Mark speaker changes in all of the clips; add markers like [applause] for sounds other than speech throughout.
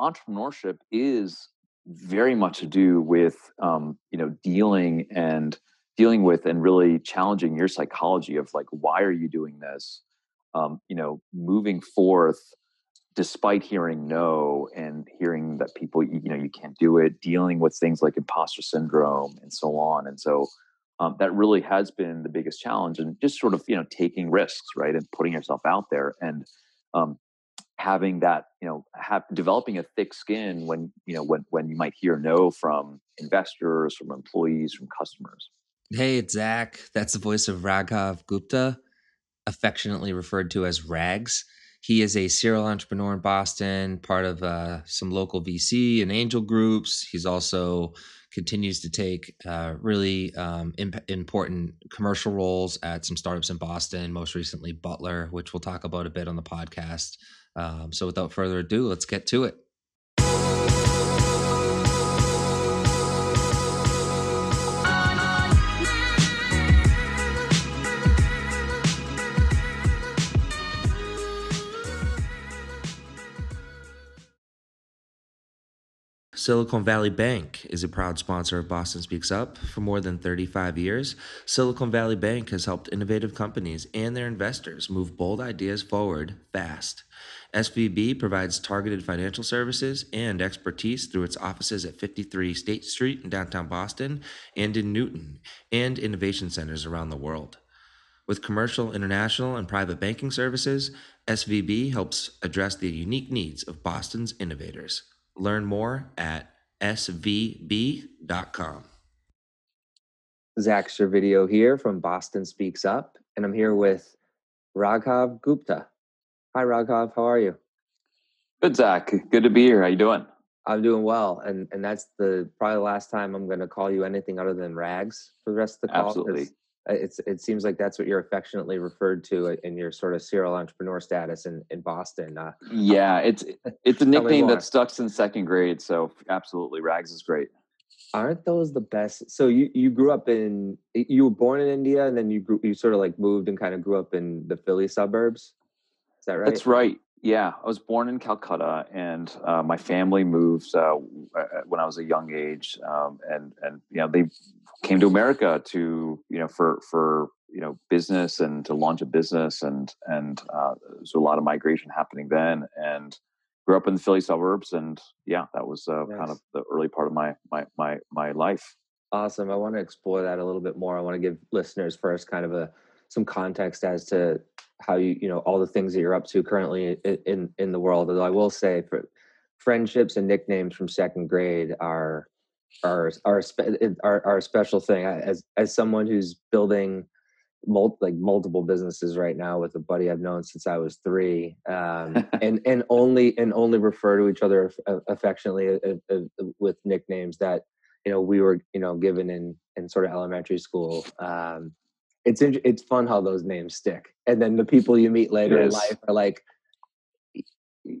Speaker 1: entrepreneurship is very much to do with um, you know dealing and dealing with and really challenging your psychology of like why are you doing this? Um, you know moving forth despite hearing no and hearing that people you know you can't do it dealing with things like imposter syndrome and so on and so um, that really has been the biggest challenge and just sort of you know taking risks right and putting yourself out there and um, having that you know have developing a thick skin when you know when when you might hear no from investors from employees from customers.
Speaker 2: Hey it's zach that's the voice of raghav gupta affectionately referred to as rags. He is a serial entrepreneur in boston part of uh, some local vc and angel groups. He's also continues to take uh, really um, imp- important commercial roles at some startups in Boston, most recently Butlr, which we'll talk about a bit on the podcast. Um, so without further ado, let's get to it. Silicon Valley Bank is a proud sponsor of Boston Speaks Up. For more than 35 years, Silicon Valley Bank has helped innovative companies and their investors move bold ideas forward fast. SVB provides targeted financial services and expertise through its offices at 53 State Street in downtown Boston and in Newton, and innovation centers around the world. With commercial, international, and private banking services, SVB helps address the unique needs of Boston's innovators. Learn more at svb.com.
Speaker 3: Zach Servideo here from Boston Speaks Up, and I'm here with Raghav Gupta. Hi, Raghav. How are you?
Speaker 1: Good, Zach. Good to be here. How you doing?
Speaker 3: I'm doing well, and and that's the probably the last time I'm going to call you anything other than Rags for the rest of the call.
Speaker 1: Absolutely.
Speaker 3: It's it seems like that's what you're affectionately referred to in your sort of serial entrepreneur status in in Boston. Uh,
Speaker 1: yeah, it's it's a [laughs] nickname that stuck since second grade. So absolutely, Rags is great.
Speaker 3: Aren't those the best? So you you grew up in you were born in India, and then you grew you sort of like moved and kind of grew up in the Philly suburbs. Is that right?
Speaker 1: That's right. Yeah, I was born in Calcutta, and uh, my family moved uh, when I was a young age, um, and and you know they came to America to you know for for you know business and to launch a business, and and uh, there's a lot of migration happening then, and grew up in the Philly suburbs, and yeah, that was uh, nice. kind of the early part of my my my my life.
Speaker 3: Awesome. I want to explore that a little bit more. I want to give listeners first kind of a some context as to how you you know all the things that you're up to currently in in, in the world. Although I will say, for friendships and nicknames from second grade are are are are, are a special thing. As as someone who's building mul- like multiple businesses right now with a buddy I've known since I was three, um, [laughs] and and only and only refer to each other affectionately uh, uh, uh, with nicknames that you know we were you know given in in sort of elementary school. Um, it's it's fun how those names stick, and then the people you meet later in life are like,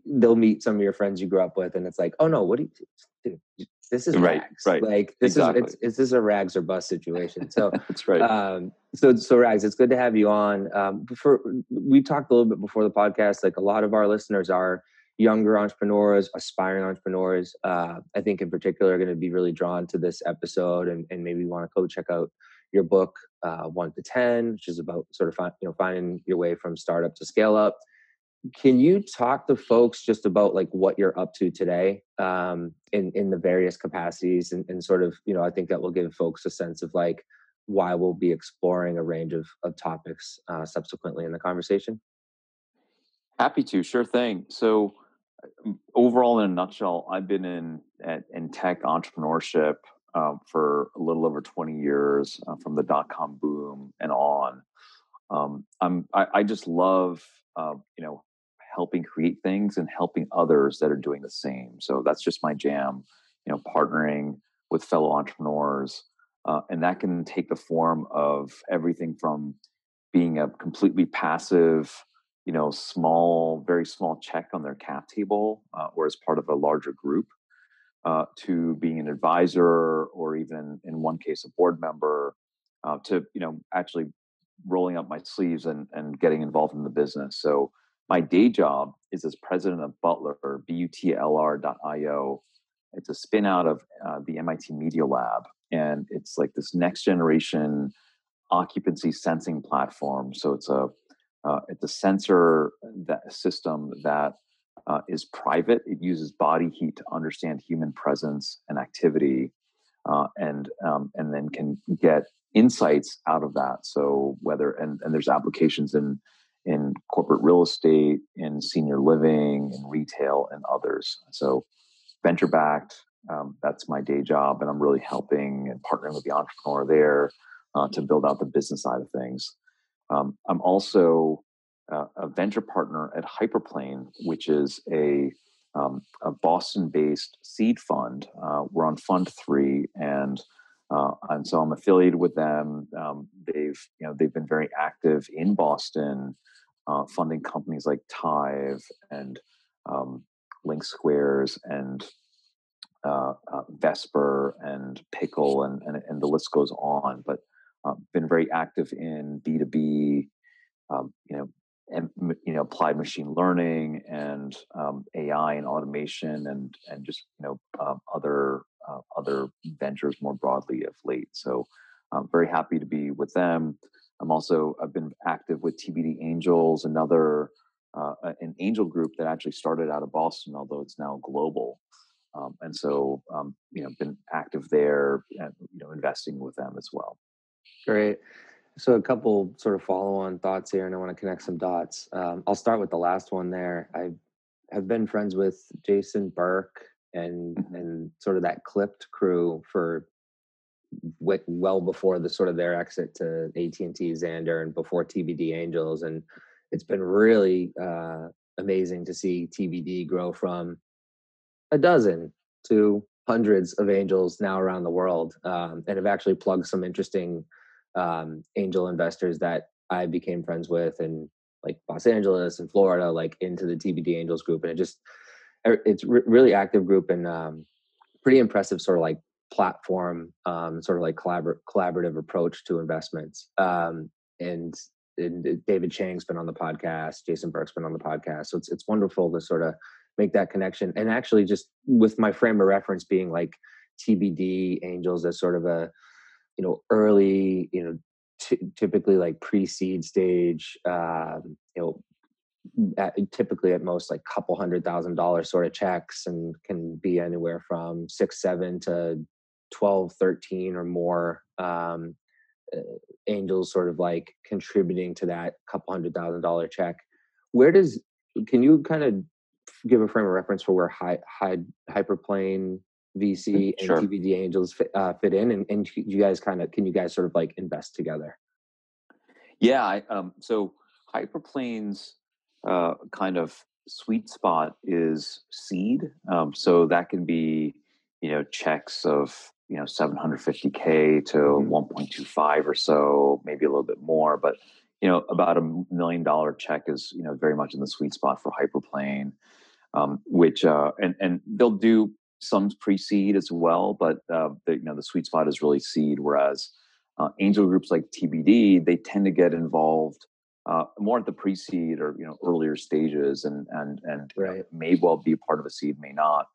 Speaker 3: they'll meet some of your friends you grew up with, and it's like, oh no, what do you? Dude, this is
Speaker 1: right,
Speaker 3: rags.
Speaker 1: right.
Speaker 3: Like this exactly. is it's, this is a rags or bust situation. So [laughs]
Speaker 1: that's right.
Speaker 3: Um, so so rags, it's good to have you on. Um, before we talked a little bit before the podcast. Like a lot of our listeners are younger entrepreneurs, aspiring entrepreneurs. Uh, I think in particular are going to be really drawn to this episode, and and maybe want to go check out your book uh, one to ten, which is about sort of you know finding your way from startup to scale up. Can you talk to folks just about like what you're up to today um, in in the various capacities and, and sort of you know I think that will give folks a sense of like why we'll be exploring a range of of topics uh, subsequently in the conversation.
Speaker 1: Happy to, sure thing. So overall, in a nutshell, I've been in in tech entrepreneurship um, for a little over 20 years uh, from the dot com boom and on. Um, I'm, I, I, just love, uh, you know, helping create things and helping others that are doing the same. So that's just my jam, you know, partnering with fellow entrepreneurs. Uh, and that can take the form of everything from being a completely passive, you know, small, very small check on their cap table uh, or as part of a larger group uh, to being an advisor or even in one case a board member uh, to you know actually rolling up my sleeves and, and getting involved in the business so my day job is as president of Butlr, butlr.io. It's a spin out of uh, the MIT Media Lab, and it's like this next generation occupancy sensing platform. So it's a uh, it's a sensor that system that uh, is private. It uses body heat to understand human presence and activity, uh, and um, and then can get insights out of that. So whether and, and there's applications in in corporate real estate, in senior living, in retail, and others. So venture backed. Um, that's my day job, and I'm really helping and partnering with the entrepreneur there uh, to build out the business side of things. Um, I'm also uh, a venture partner at Hyperplane, which is a um, a Boston-based seed fund. Uh, we're on Fund Three, and uh, and so I'm affiliated with them. Um, they've you know they've been very active in Boston, uh, funding companies like Tive and um, LinkSquares and uh, uh, Vesper and Pickle and, and, and the list goes on. But been very active in B two B, um, you know, and you know, applied machine learning and um, AI and automation and and just you know um, other uh, other ventures more broadly of late. So I'm very happy to be with them. I'm also I've been active with TBD Angels, another uh, an angel group that actually started out of Boston, although it's now global. Um, and so um, you know been active there and you know investing with them as well
Speaker 3: great so a couple sort of follow-on thoughts here and i want to connect some dots um, i'll start with the last one there i have been friends with jason burke and mm-hmm. and sort of that clypd crew for well before the sort of their exit to AT&T Xandr and before TBD Angels and it's been really uh, amazing to see TBD grow from a dozen to hundreds of angels now around the world um, and have actually plugged some interesting um, angel investors that I became friends with in like Los Angeles and Florida, like into the TBD Angels group. And it just, er, it's re- really active group and um, pretty impressive sort of like platform, um, sort of like collabor- collaborative approach to investments. Um, and, and David Chang's been on the podcast, Jason Burke's been on the podcast. So it's, it's wonderful to sort of make that connection. And actually, just with my frame of reference being like TBD Angels as sort of a you know early, you know, t- typically like pre-seed stage, um, you know. At, typically at most like couple hundred thousand dollars sort of checks and can be anywhere from six seven to 12 13 or more um, uh, angels sort of like contributing to that couple hundred thousand dollar check where does can you kind of give a frame of reference for where high, high hyperplane VC and sure. TBD Angels fit, uh, fit in, and, and you guys kind of can you guys sort of like invest together?
Speaker 1: Yeah, I, um, so hyperplanes uh, kind of sweet spot is seed, um, so that can be you know checks of you know 750k to mm-hmm. 1.25 or so, maybe a little bit more, but you know about a million dollar check is you know very much in the sweet spot for hyperplane um, which uh, and and they'll do some pre-seed as well, but uh, the, you know the sweet spot is really seed. Whereas uh, angel groups like TBD, they tend to get involved uh, more at the pre-seed or you know earlier stages, and and and right. know, may well be part of a seed, may not.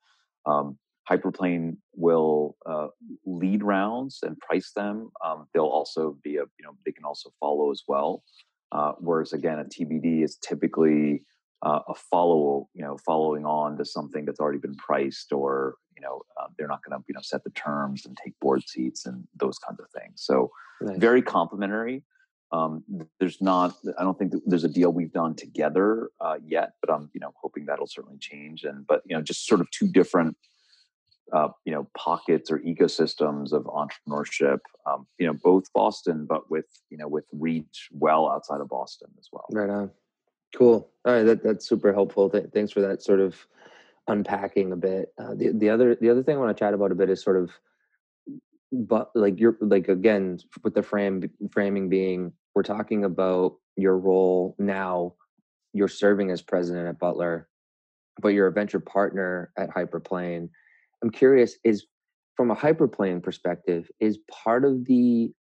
Speaker 1: Um, Hyperplane will uh, lead rounds and price them. Um, they'll also be a you know they can also follow as well. Uh, whereas again, a TBD is typically uh, a follow, you know, following on to something that's already been priced, or you know, uh, they're not going to, you know, set the terms and take board seats and those kinds of things. So, nice. very complementary. Um, there's not, I don't think there's a deal we've done together uh, yet, but I'm, you know, hoping that'll certainly change. And, but you know, just sort of two different, uh, you know, pockets or ecosystems of entrepreneurship. Um, you know, both Boston, but with, you know, with reach well outside of Boston as well.
Speaker 3: Right on. Cool. All right, that, that's super helpful. Th- thanks for that sort of unpacking a bit. Uh, the the other the other thing I want to chat about a bit is sort of, but like you're like again with the frame framing being we're talking about your role now. You're serving as president at Butlr, but you're a venture partner at Hyperplane. I'm curious is from a Hyperplane perspective is part of the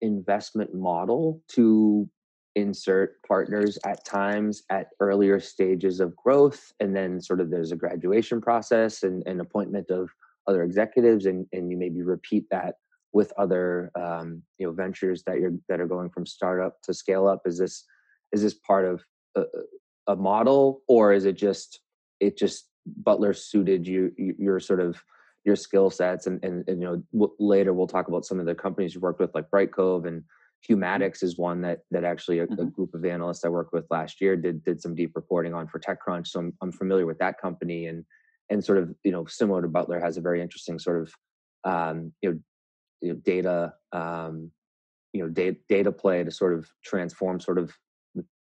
Speaker 3: investment model to insert partners at times at earlier stages of growth and then sort of there's a graduation process and, and appointment of other executives and, and you maybe repeat that with other um, you know ventures that you're that are going from startup to scale up. Is this is this part of a, a model or is it just it just butlr suited you your sort of your skill sets? And, and, and you know w- later we'll talk about some of the companies you've worked with like brightcove and Humatics is one that that actually a, mm-hmm. a, group of analysts I worked with last year did did some deep reporting on for TechCrunch. So I'm, I'm familiar with that company and and sort of you know similar to Butlr has a very interesting sort of um, you know, you know data um, you know data data play to sort of transform sort of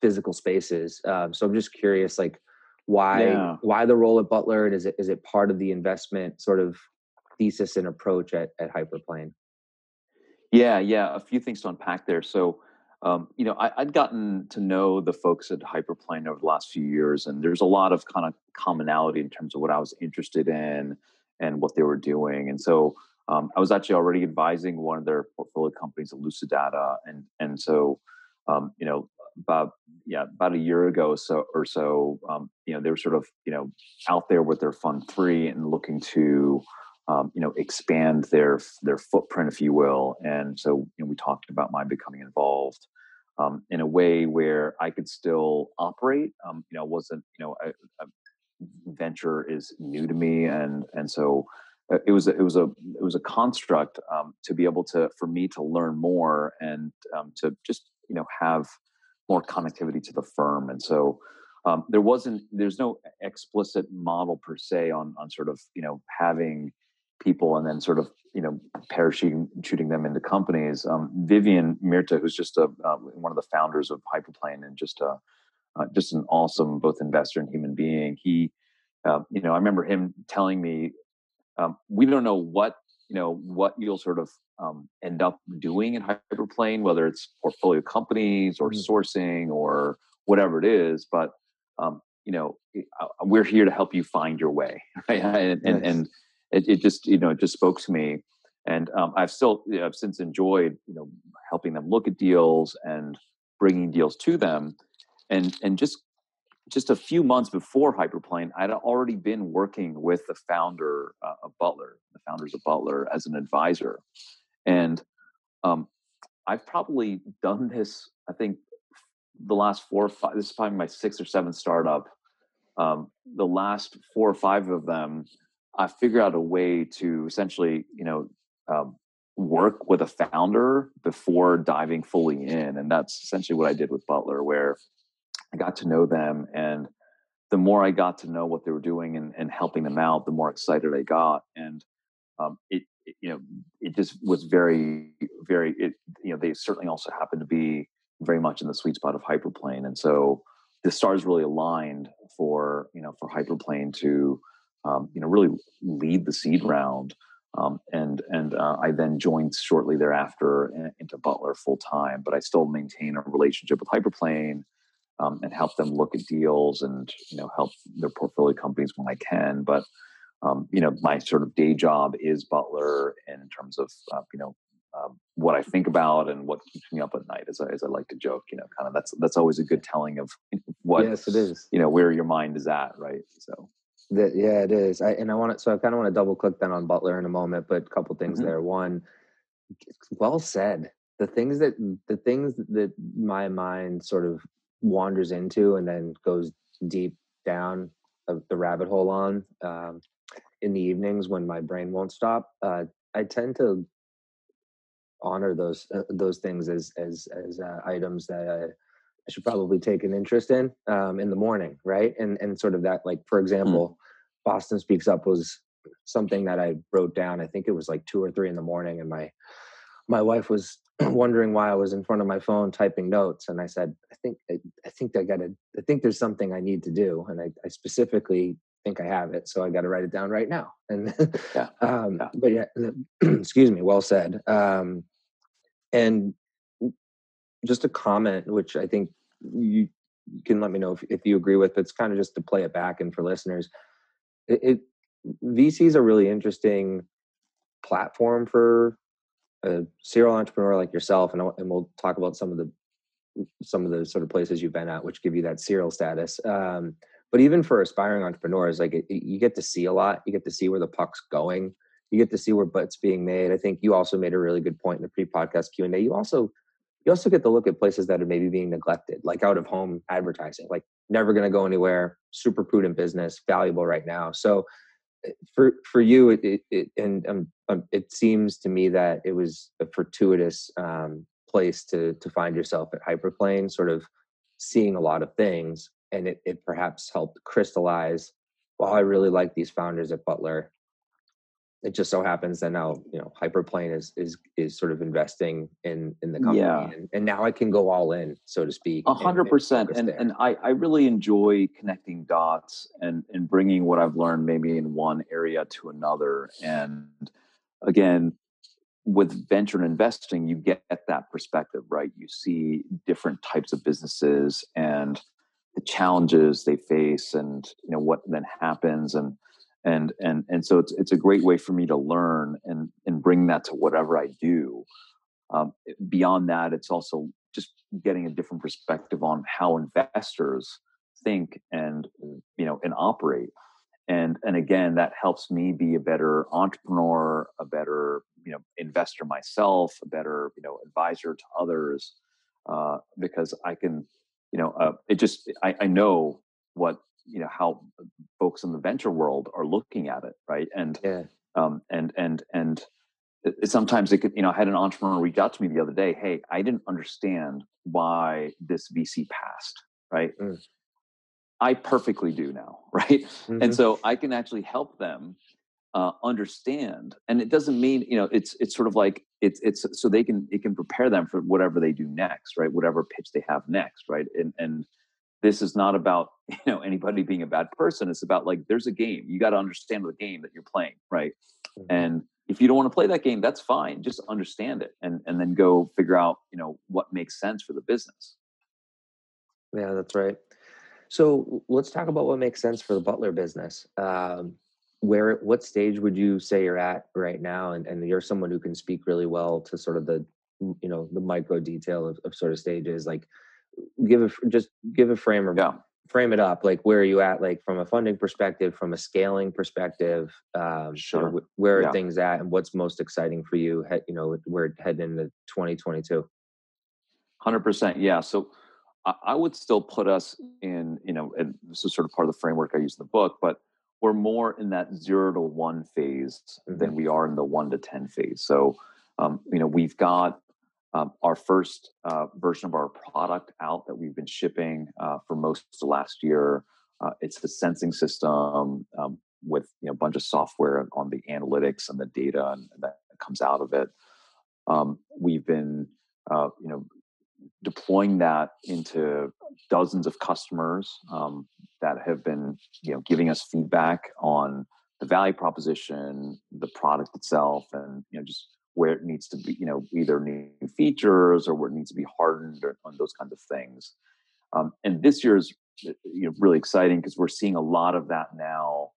Speaker 3: physical spaces. Um, so I'm just curious, like why yeah. why the role at Butlr and is it is it part of the investment sort of thesis and approach at at Hyperplane?
Speaker 1: Yeah, yeah, a few things to unpack there. So, um, you know, I, would gotten to know the folks at Hyperplane over the last few years, and there's a lot of kind of commonality in terms of what I was interested in and what they were doing. And so, um, I was actually already advising one of their portfolio companies, Elucidata, and and so, um, you know, about yeah, about a year ago so or so, um, you know, they were sort of you know out there with their fund three and looking to um, you know expand their their footprint, if you will. And so you know, we talked about my becoming involved um, in a way where I could still operate. Um, you know, wasn't you know a, a venture is new to me, and and so uh, it was a, it was a it was a construct um, to be able to for me to learn more and um, to just you know have more connectivity to the firm. And so um, there wasn't there's no explicit model per se on on sort of you know having people and then sort of you know parachuting shooting them into companies. Um, Vivjan Myrto, who's just a uh, one of the founders of Hyperplane and just a uh, just an awesome both investor and human being. He, uh, you know, I remember him telling me, um, "We don't know what you know what you'll sort of um, end up doing in Hyperplane, whether it's portfolio companies or mm-hmm. sourcing or whatever it is, but." Um, you know, uh, we're here to help you find your way, [laughs] right? And, yes. and, and it, it just you know it just spoke to me. And um, i've still you know, i've since enjoyed you know helping them look at deals and bringing deals to them. And and just just a few months before hyperplane i'd already been working with the founder uh, of butlr the founders of butlr as an advisor. And um, i've probably done this i think the last four or five this is probably my sixth or seventh startup. Um, the last four or five of them I figured out a way to essentially, you know, um, work with a founder before diving fully in, and that's essentially what I did with Butlr, where I got to know them, and the more I got to know what they were doing and, and helping them out, the more excited I got, and um, it, it, you know, it just was very, very, it, you know, they certainly also happened to be very much in the sweet spot of hyperplane, and so the stars really aligned for you know for hyperplane to um, you know, really lead the seed round. Um, and and uh, I then joined shortly thereafter in, into Butlr full time. But I still maintain a relationship with Hyperplane um, and help them look at deals and you know help their portfolio companies when I can. But um, you know, my sort of day job is Butlr and in terms of uh, you know um, what I think about and what keeps me up at night, as I, as I like to joke. You know, kind of that's that's always a good telling of [laughs] what
Speaker 3: yes, it is.
Speaker 1: You know, where your mind is at, right? So
Speaker 3: that yeah, it is. I, and I want to so I kind of want to double click then on Butlr in a moment, but a couple things mm-hmm. there. One, well said. The things that the things that my mind sort of wanders into and then goes deep down the rabbit hole on um, in the evenings when my brain won't stop. Uh, I tend to honor those uh, those things as as as uh, items that I should probably take an interest in um, in the morning, right? And and sort of that, like for hmm. example, mm. Boston Speaks Up was something that I wrote down. I think it was like two or three in the morning, and my my wife was [clears throat] wondering why I was in front of my phone typing notes, and I said, I think I, I think I got to. I think there's something I need to do, and I, I specifically think I have it, so I got to write it down right now. [laughs] And yeah. um, yeah. but yeah, [clears throat] excuse me. Well said. Um, and just a comment, which I think you can let me know if, if you agree with, but it's kind of just to play it back and for listeners. It, it VC is a really interesting platform for a serial entrepreneur like yourself, and, and we'll talk about some of the some of the sort of places you've been at, which give you that serial status. Um, but even for aspiring entrepreneurs, like it, you get to see a lot. You get to see where the puck's going. You get to see where bets being made. I think you also made a really good point in the pre-podcast Q and A. You also you also get to look at places that are maybe being neglected, like out of home advertising, like never going to go anywhere, super prudent business, valuable right now. So eh, for for you, it, it, it and um, um, it seems to me that it was a fortuitous um, place to to find yourself at Hyperplane, sort of seeing a lot of things, and it, it perhaps helped crystallize. Well, I really like these founders at Butlr. It just so happens that now you know Hyperplane is is is sort of investing in in the company,
Speaker 1: Yeah,
Speaker 3: and, and now I can go all in, so to speak,
Speaker 1: a hundred
Speaker 3: and
Speaker 1: percent. And
Speaker 3: there.
Speaker 1: and I I really enjoy connecting dots and and bringing what I've learned maybe in one area to another. And again, with venture investing, you get that perspective, right? You see different types of businesses and the challenges they face, and you know what then happens, and and and and so it's it's a great way for me to learn and and bring that to whatever I do. Um, beyond that, it's also just getting a different perspective on how investors think and you know and operate and and again that helps me be a better entrepreneur a better you know investor myself a better you know advisor to others uh, because i can you know uh, it just I, I know what you know how folks in the venture world are looking at it right? And
Speaker 3: yeah,
Speaker 1: um and and and it, it- sometimes it could you know i had an entrepreneur reach out to me the other day hey i didn't understand why this vc passed right?
Speaker 3: Mm.
Speaker 1: i perfectly do now [laughs] right? And
Speaker 3: Mhm.
Speaker 1: so i can actually help them uh, understand and it doesn't mean you know it's it's sort of like it's it's so they can it can prepare them for whatever they do next right? Whatever pitch they have next right? And and this is not about [laughs] you know anybody being a bad person it's about like there's a game you got to understand the game that you're playing right
Speaker 3: Mhm.
Speaker 1: and if you don't want to play that game that's fine just understand it and and then go figure out you know what makes sense for the business
Speaker 3: Yeah, that's right. So let's talk about what makes sense for the Butlr business. Um, where, what stage would you say you're at right now? And, and you're someone who can speak really well to sort of the, you know, the micro detail of, of sort of stages. Like, give a just give a frame or
Speaker 1: yeah
Speaker 3: frame it up. Like, where are you at? Like, from a funding perspective, from a scaling perspective, um, you know,
Speaker 1: Sure.
Speaker 3: where are
Speaker 1: Yeah.
Speaker 3: things at, and what's most exciting for you? You know, we're heading into 2022.
Speaker 1: Hundred percent, yeah. So I, would still put us in, you know, and this is sort of part of the framework I use in the book, but we're more in that zero to one phase than we are in the one to ten phase. So, um, you know, we've got um, our first uh, version of our product out that we've been shipping uh, for most of last year. Uh, it's the sensing system um, with you know a bunch of software on the analytics and the data and that comes out of it. Um, we've been uh, you know deploying that into dozens of customers um, that have been you know giving us feedback on the value proposition the product itself and you know just where it needs to be you know either new features or where it needs to be hardened or on those kinds of things. Um, and this year's you know really exciting because we're seeing a lot of that now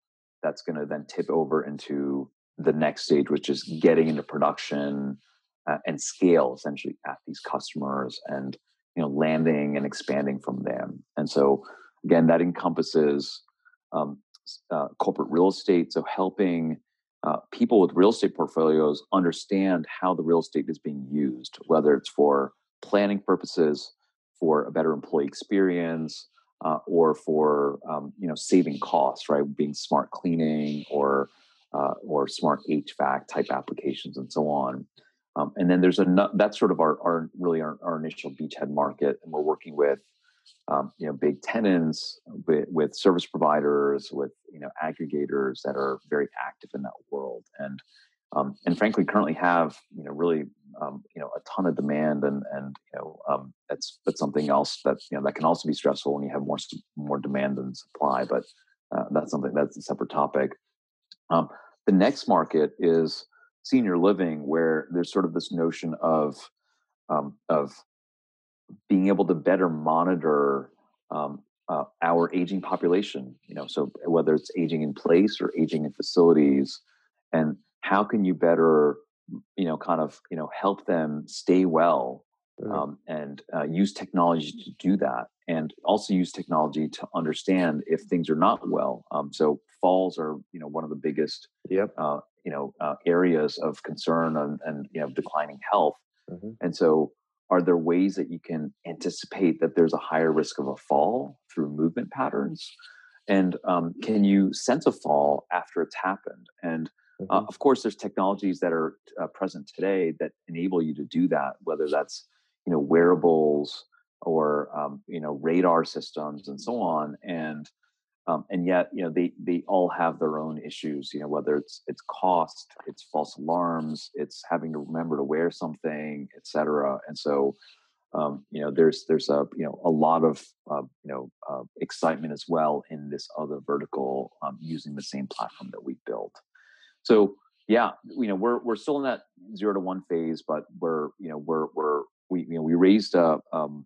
Speaker 1: that's going to then tip over into the next stage which is getting into production uh, and scale essentially at these customers and you know landing and expanding from them. And so again that encompasses um, uh, corporate real estate so helping uh, people with real estate portfolios understand how the real estate is being used whether it's for planning purposes for a better employee experience uh, or for um, you know saving costs right? Being smart cleaning or uh, or smart hvac type applications and so on. Um, and then there's a that's sort of our, our really our, our initial beachhead market, and we're working with um, you know big tenants, with, with service providers, with you know aggregators that are very active in that world, and um, and frankly currently have you know really um, you know a ton of demand, and and you know um, that's that's something else that you know that can also be stressful when you have more more demand than supply, but uh, that's something that's a separate topic. Um, the next market is senior living, where there's sort of this notion of um, of being able to better monitor um, uh, our aging population. You know, so whether it's aging in place or aging in facilities, and how can you better, you know, kind of you know help them stay well mm-hmm. um, and uh, use technology to do that, and also use technology to understand if things are not well. Um, so falls are you know one of the biggest
Speaker 3: yep.
Speaker 1: uh, you know uh, areas of concern and, and you know declining health, mm-hmm. and so are there ways that you can anticipate that there's a higher risk of a fall through movement patterns? And um, can you sense a fall after it's happened? And uh, mm-hmm. of course, there's technologies that are uh, present today that enable you to do that, whether that's you know wearables or um, you know radar systems and so on. And um, and yet you know they they all have their own issues. You know whether it's it's cost, it's false alarms, it's having to remember to wear something, etc. And so um, you know there's there's a you know a lot of uh, you know uh, excitement as well in this other vertical um, using the same platform that we built so yeah, you know, we're we're still in that zero to one phase, but we're you know we're we're we you know we raised a um,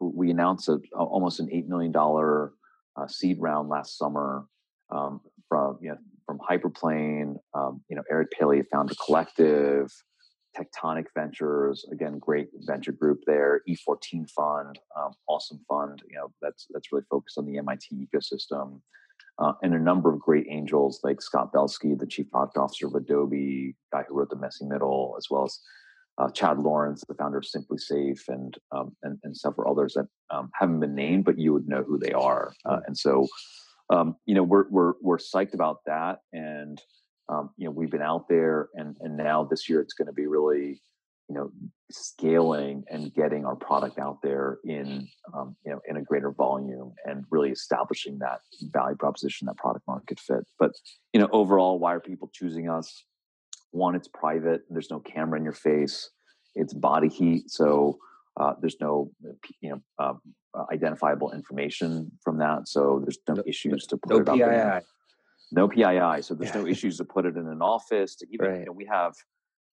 Speaker 1: we announced a, a almost an eight million dollar uh, seed round last summer um, from you know from Hyperplane, um, you know Eric Paley Founder Collective, Tectonic Ventures, again great venture group there, E14 Fund, um, awesome fund, you know that's that's really focused on the MIT ecosystem uh, and a number of great angels like Scott Belsky, the chief product officer of Adobe, guy who wrote The Messy Middle, as well as uh, Chad Laurans, the founder of SimpliSafe, and um, and, and, several others that um, haven't been named, but you would know who they are. Uh, and so, um, you know, we're we're we're psyched about that, and um, you know, we've been out there, and and now this year it's going to be really you know scaling and getting our product out there in um, you know in a greater volume and really establishing that value proposition that product market fit. But you know overall why are people choosing us one it's private there's no camera in your face it's body heat so uh, there's no you know uh, identifiable information from that so there's no, no issues to put
Speaker 3: no
Speaker 1: it
Speaker 3: PII. up there.
Speaker 1: no PII so there's no issues to put it in an office to even right. you know, we have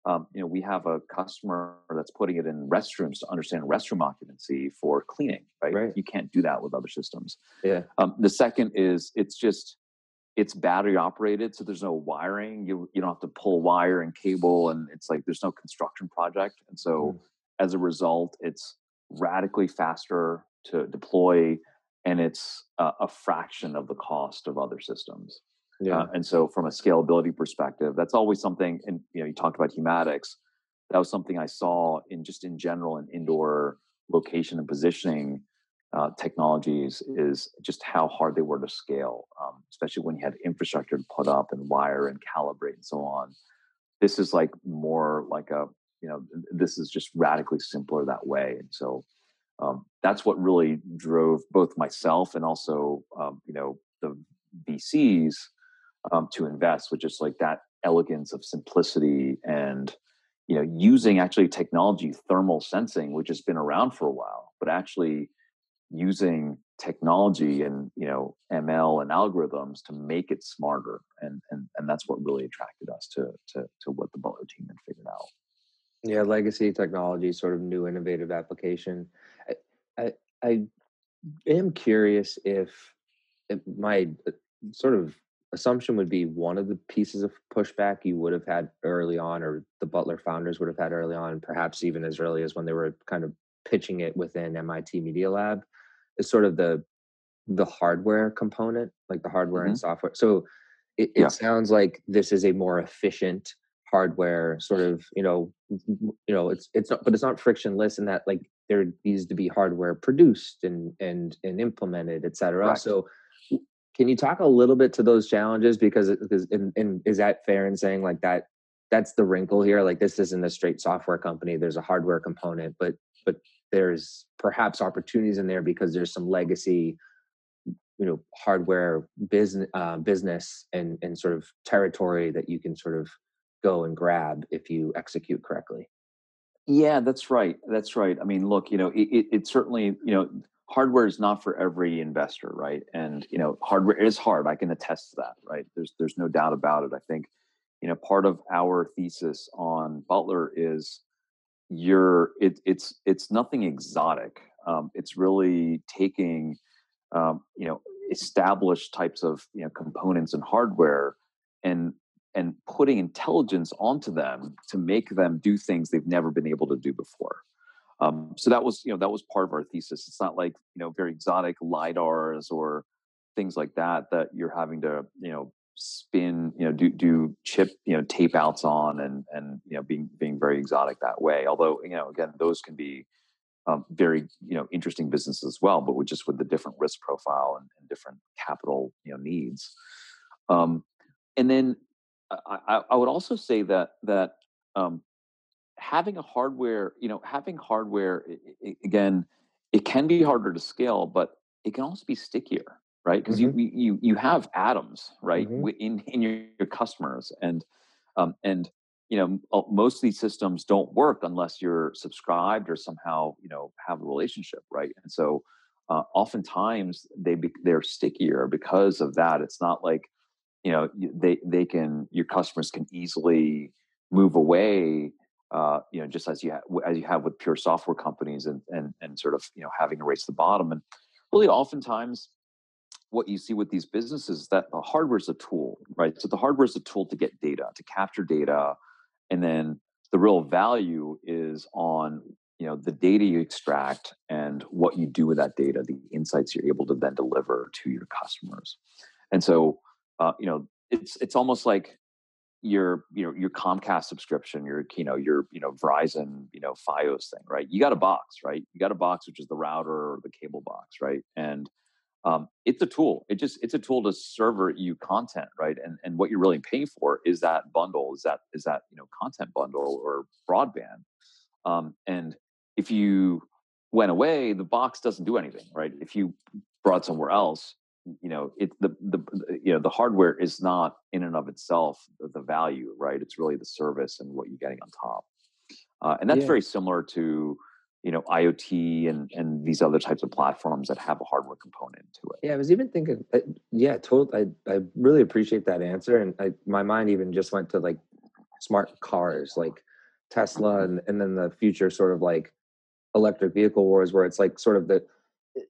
Speaker 1: um, you know, we have a customer that's putting it in restrooms to understand restroom occupancy for cleaning, right?
Speaker 3: right.
Speaker 1: You can't do that with other systems.
Speaker 3: Yeah.
Speaker 1: Um, the second is it's just it's battery operated, so there's no wiring. You you don't have to pull wire and cable, and it's like there's no construction project. And so, mm. as a result, it's radically faster to deploy, and it's uh, a fraction of the cost of other systems.
Speaker 3: Yeah. Uh,
Speaker 1: and so from a scalability perspective, that's always something, and you know, you talked about Humatics. That was something I saw in just in general in indoor location and positioning uh, technologies is just how hard they were to scale, um, especially when you had infrastructure to put up and wire and calibrate and so on. This is like more like a, you know, this is just radically simpler that way. And so um, that's what really drove both myself and also, um, you know, the VCs um, to invest, which is like that elegance of simplicity and you know using actually technology thermal sensing which has been around for a while but actually using technology and you know ml and algorithms to make it smarter and and, and that's what really attracted us to, to to what the butlr team had figured out.
Speaker 3: Yeah legacy technology sort of new innovative application. I i, I am curious if, if my uh, sort of assumption would be one of the pieces of pushback you would have had early on, or the Butlr founders would have had early on, perhaps even as early as when they were kind of pitching it within MIT Media Lab, is sort of the the hardware component, like the hardware mm-hmm. and software. So it, it yeah. sounds like this is a more efficient hardware sort of you know you know it's it's not but it's not frictionless in that like there needs to be hardware produced and and and implemented et cetera right. so can you talk a little bit to those challenges because because and, and is that fair in saying like that that's the wrinkle here like this isn't a straight software company there's a hardware component but but there's perhaps opportunities in there because there's some legacy you know hardware business uh, business and and sort of territory that you can sort of go and grab if you execute correctly
Speaker 1: yeah that's right that's right i mean look you know it, it, it certainly you know hardware is not for every investor, right? And you know, hardware is hard. I can attest to that, right? There's there's no doubt about it. I think, you know, part of our thesis on Butlr is you're it, it's it's nothing exotic. Um, it's really taking um, you know established types of you know components and hardware and and putting intelligence onto them to make them do things they've never been able to do before Um, so that was, you know, that was part of our thesis. It's not like, you know, very exotic lidars or things like that that you're having to, you know, spin, you know, do do chip, you know, tape outs on and and you know being being very exotic that way. Although, you know, again, those can be um, very you know interesting businesses as well, but with just with the different risk profile and, and different capital you know needs. Um, and then I, I, would also say that that um, having a hardware, you know, having hardware again, it can be harder to scale, but it can also be stickier, right? Because mm-hmm. you you you have atoms, right, mm-hmm. in in your, your customers, and um, and you know most of these systems don't work unless you're subscribed or somehow you know have a relationship, right? And so uh, oftentimes they be, they're stickier because of that. It's not like you know they they can your customers can easily move away uh, you know, just as you ha- as you have with pure software companies and and and sort of you know having to race the bottom. And really, oftentimes, what you see with these businesses is that the hardware is a tool, right? So the hardware is a tool to get data, to capture data, and then the real value is on you know the data you extract and what you do with that data, the insights you're able to then deliver to your customers. And so, uh, you know, it's it's almost like your you know your Comcast subscription, your you know your you know Verizon you know FiOS thing, right? You got a box, right? You got a box which is the router or the cable box, right? And um, it's a tool. It just it's a tool to server you content, right? And and what you're really paying for is that bundle, is that is that you know content bundle or broadband. Um, and if you went away, the box doesn't do anything, right? If you brought somewhere else, you know it the, the you know the hardware is not in and of itself the value right it's really the service and what you're getting on top uh, and that's yeah. very similar to you know iot and and these other types of platforms that have a hardware component to it.
Speaker 3: Yeah i was even thinking uh, yeah totally i i really appreciate that answer and I, my mind even just went to like smart cars like tesla and, and then the future sort of like electric vehicle wars where it's like sort of the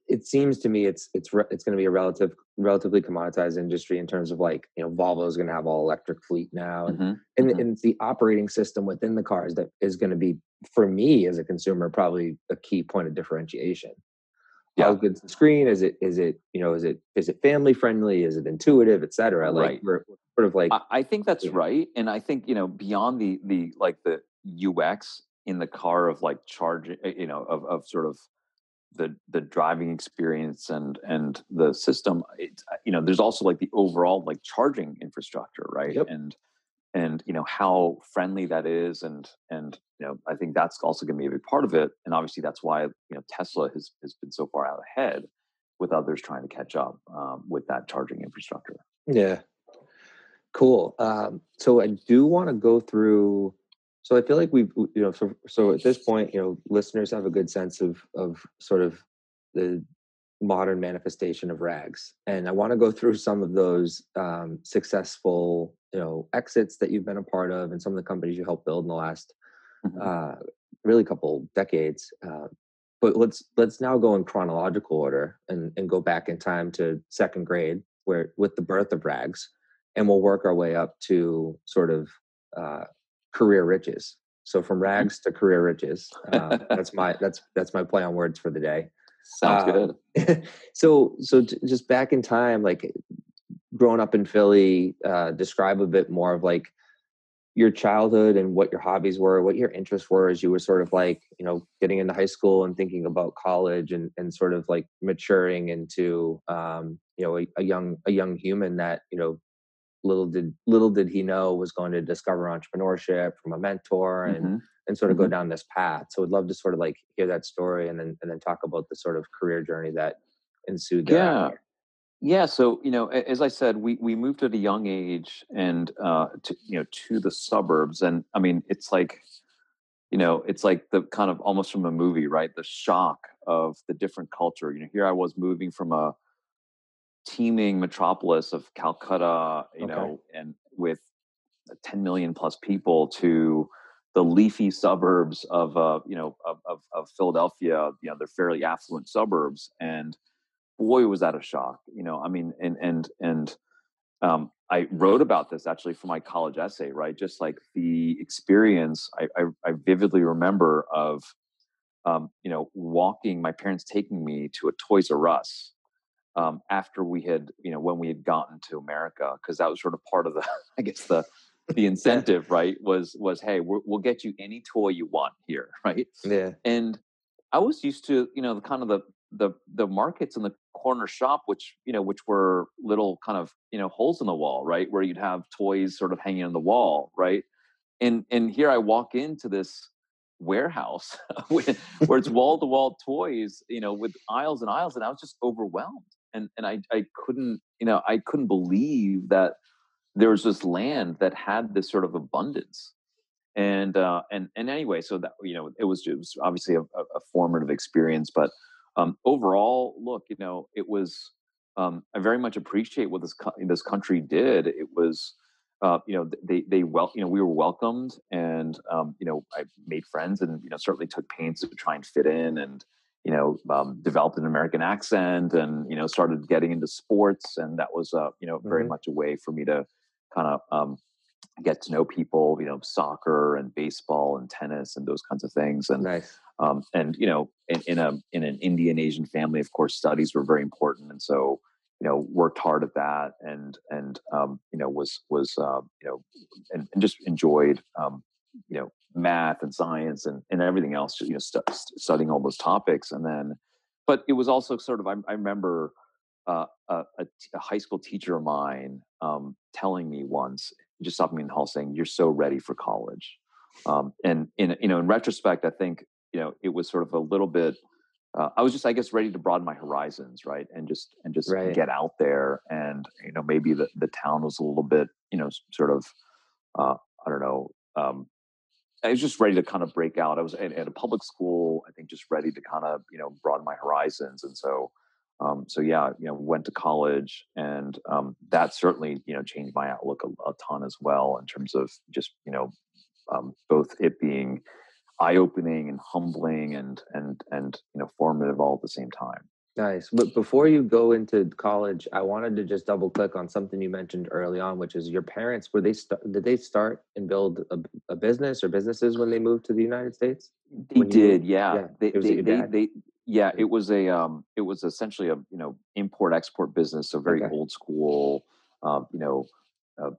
Speaker 3: it seems to me it's it's it's going to be a relative relatively commoditized industry in terms of like you know Volvo is going to have all electric fleet now, and mm-hmm. and, mm-hmm. and the operating system within the cars that is going to be for me as a consumer probably a key point of differentiation. Yeah. How good's the screen? Is it is it you know is it is it family friendly? Is it intuitive, etc. Like right. we're, sort of like
Speaker 1: I, I think that's right, and I think you know beyond the the like the UX in the car of like charging, eh, you know, of of sort of the the driving experience and and the system it, uh, you know there's also like the overall like charging infrastructure right? Yep. and and you know how friendly that is and and you know i think that's also going to be a big part of it. And obviously that's why you know tesla has has been so far out ahead with others trying to catch up um, with that charging infrastructure.
Speaker 3: Yeah. Cool. Um, so i do want to go through so I feel like we've, you know, so, so at this point, you know, listeners have a good sense of of sort of the modern manifestation of rags, and I want to go through some of those um, successful, you know, exits that you've been a part of, and some of the companies you helped build in the last, mm-hmm. uh, really couple decades. Uh, but let's let's now go in chronological order and and go back in time to second grade, where with the birth of rags, and we'll work our way up to sort of uh, career riches. So from mm-hmm. rags to career riches. Uh, [laughs] that's my that's that's my play on words for the day.
Speaker 1: Sounds uh,
Speaker 3: good. [laughs] so so t- just back in time, like growing up in Philly, uh, describe a bit more of like your childhood and what your hobbies were, what your interests were as you were sort of like, you know, getting into high school and thinking about college and, and sort of like maturing into, um, you know, a, a young, a young human that, you know, little did little did he know was going to discover entrepreneurship from a mentor and mm-hmm. and sort of mm-hmm. go down this path. So I'd love to sort of like hear that story and then and then talk about the sort of career journey that ensued.
Speaker 1: Yeah. Yeah, so you know, as I said, we we moved at a young age and uh, to you know to the suburbs, and I mean, it's like, you know, it's like the kind of almost from a movie, right? The shock of the different culture. You know, here I was moving from a teeming metropolis of Calcutta, you okay. know, and with 10 million plus people to the leafy suburbs of, uh, you know, of, of, of, Philadelphia, you know, they're fairly affluent suburbs. And boy, was that a shock, you know, I mean, and, and, and, um, I wrote about this actually for my college essay, right? Just like the experience I, I, I vividly remember of um, you know, walking, my parents taking me to a Toys R Us um, after we had, you know, when we had gotten to America, because that was sort of part of the, [laughs] I guess the the incentive, right? Was was hey, we will get you any toy you want here, [laughs] right?
Speaker 3: Yeah.
Speaker 1: And I was used to, you know, the kind of the the the markets in the corner shop, which you know, which were little kind of you know holes in the wall, right, where you'd have toys sort of hanging on the wall, right? And and here I walk into this warehouse [laughs] where it's wall to wall toys, you know, with aisles and aisles, and I was just overwhelmed, and and I I couldn't, you know, I couldn't believe that there was this land that had this sort of abundance and uh, and and anyway, so that you know, it was, it was obviously a, a formative experience, but um, overall, look, you know, it was. Um, I very much appreciate what this co- this country did. It was, uh, you know, they they well, you know, we were welcomed, and um, you know, I made friends, and you know, certainly took pains to try and fit in, and you know, um, developed an American accent, and you know, started getting into sports, and that was, uh, you know, very
Speaker 3: hmm
Speaker 1: much a way for me to kind of um, get to know people, you know, soccer and baseball and tennis and those kinds of things. And
Speaker 3: Nice.
Speaker 1: um, and you know, in, in a in an Indian Asian family, of course, studies were very important, and so you know, worked hard at that, and and um, you know, was was uh, you know, and, and just enjoyed um, you know math and science and and everything else, you know, stu- studying all those topics, and then, but it was also sort of I, I remember uh, a, a, t- a high school teacher of mine um, telling me once, just stopping me in the hall saying, "You're so ready for college." Um, and in you know, in retrospect, I think you know it was sort of a little bit. Uh, I was just, I guess, ready to broaden my horizons, right, and just and just
Speaker 3: Right.
Speaker 1: get out there, and you know, maybe the the town was a little bit, you know, sort of, uh, I don't know. Um, I was just ready to kind of break out. I was at, at a public school, I think, just ready to kind of you know broaden my horizons, and so, um, so yeah, you know, went to college, and um, that certainly you know changed my outlook a, a ton as well in terms of just you know um, both it being eye opening and humbling and and and you know formative all at the same time.
Speaker 3: Nice. But before you go into college, I wanted to just double click on something you mentioned early on, which is your parents. Were they st- did they start and build a, a business or businesses when they moved to the United States?
Speaker 1: They
Speaker 3: When
Speaker 1: did, yeah.
Speaker 3: Yeah.
Speaker 1: They
Speaker 3: It was
Speaker 1: they they, they yeah, it was a um it was essentially a you know import export business, so very
Speaker 3: Okay.
Speaker 1: old school um, you know uh,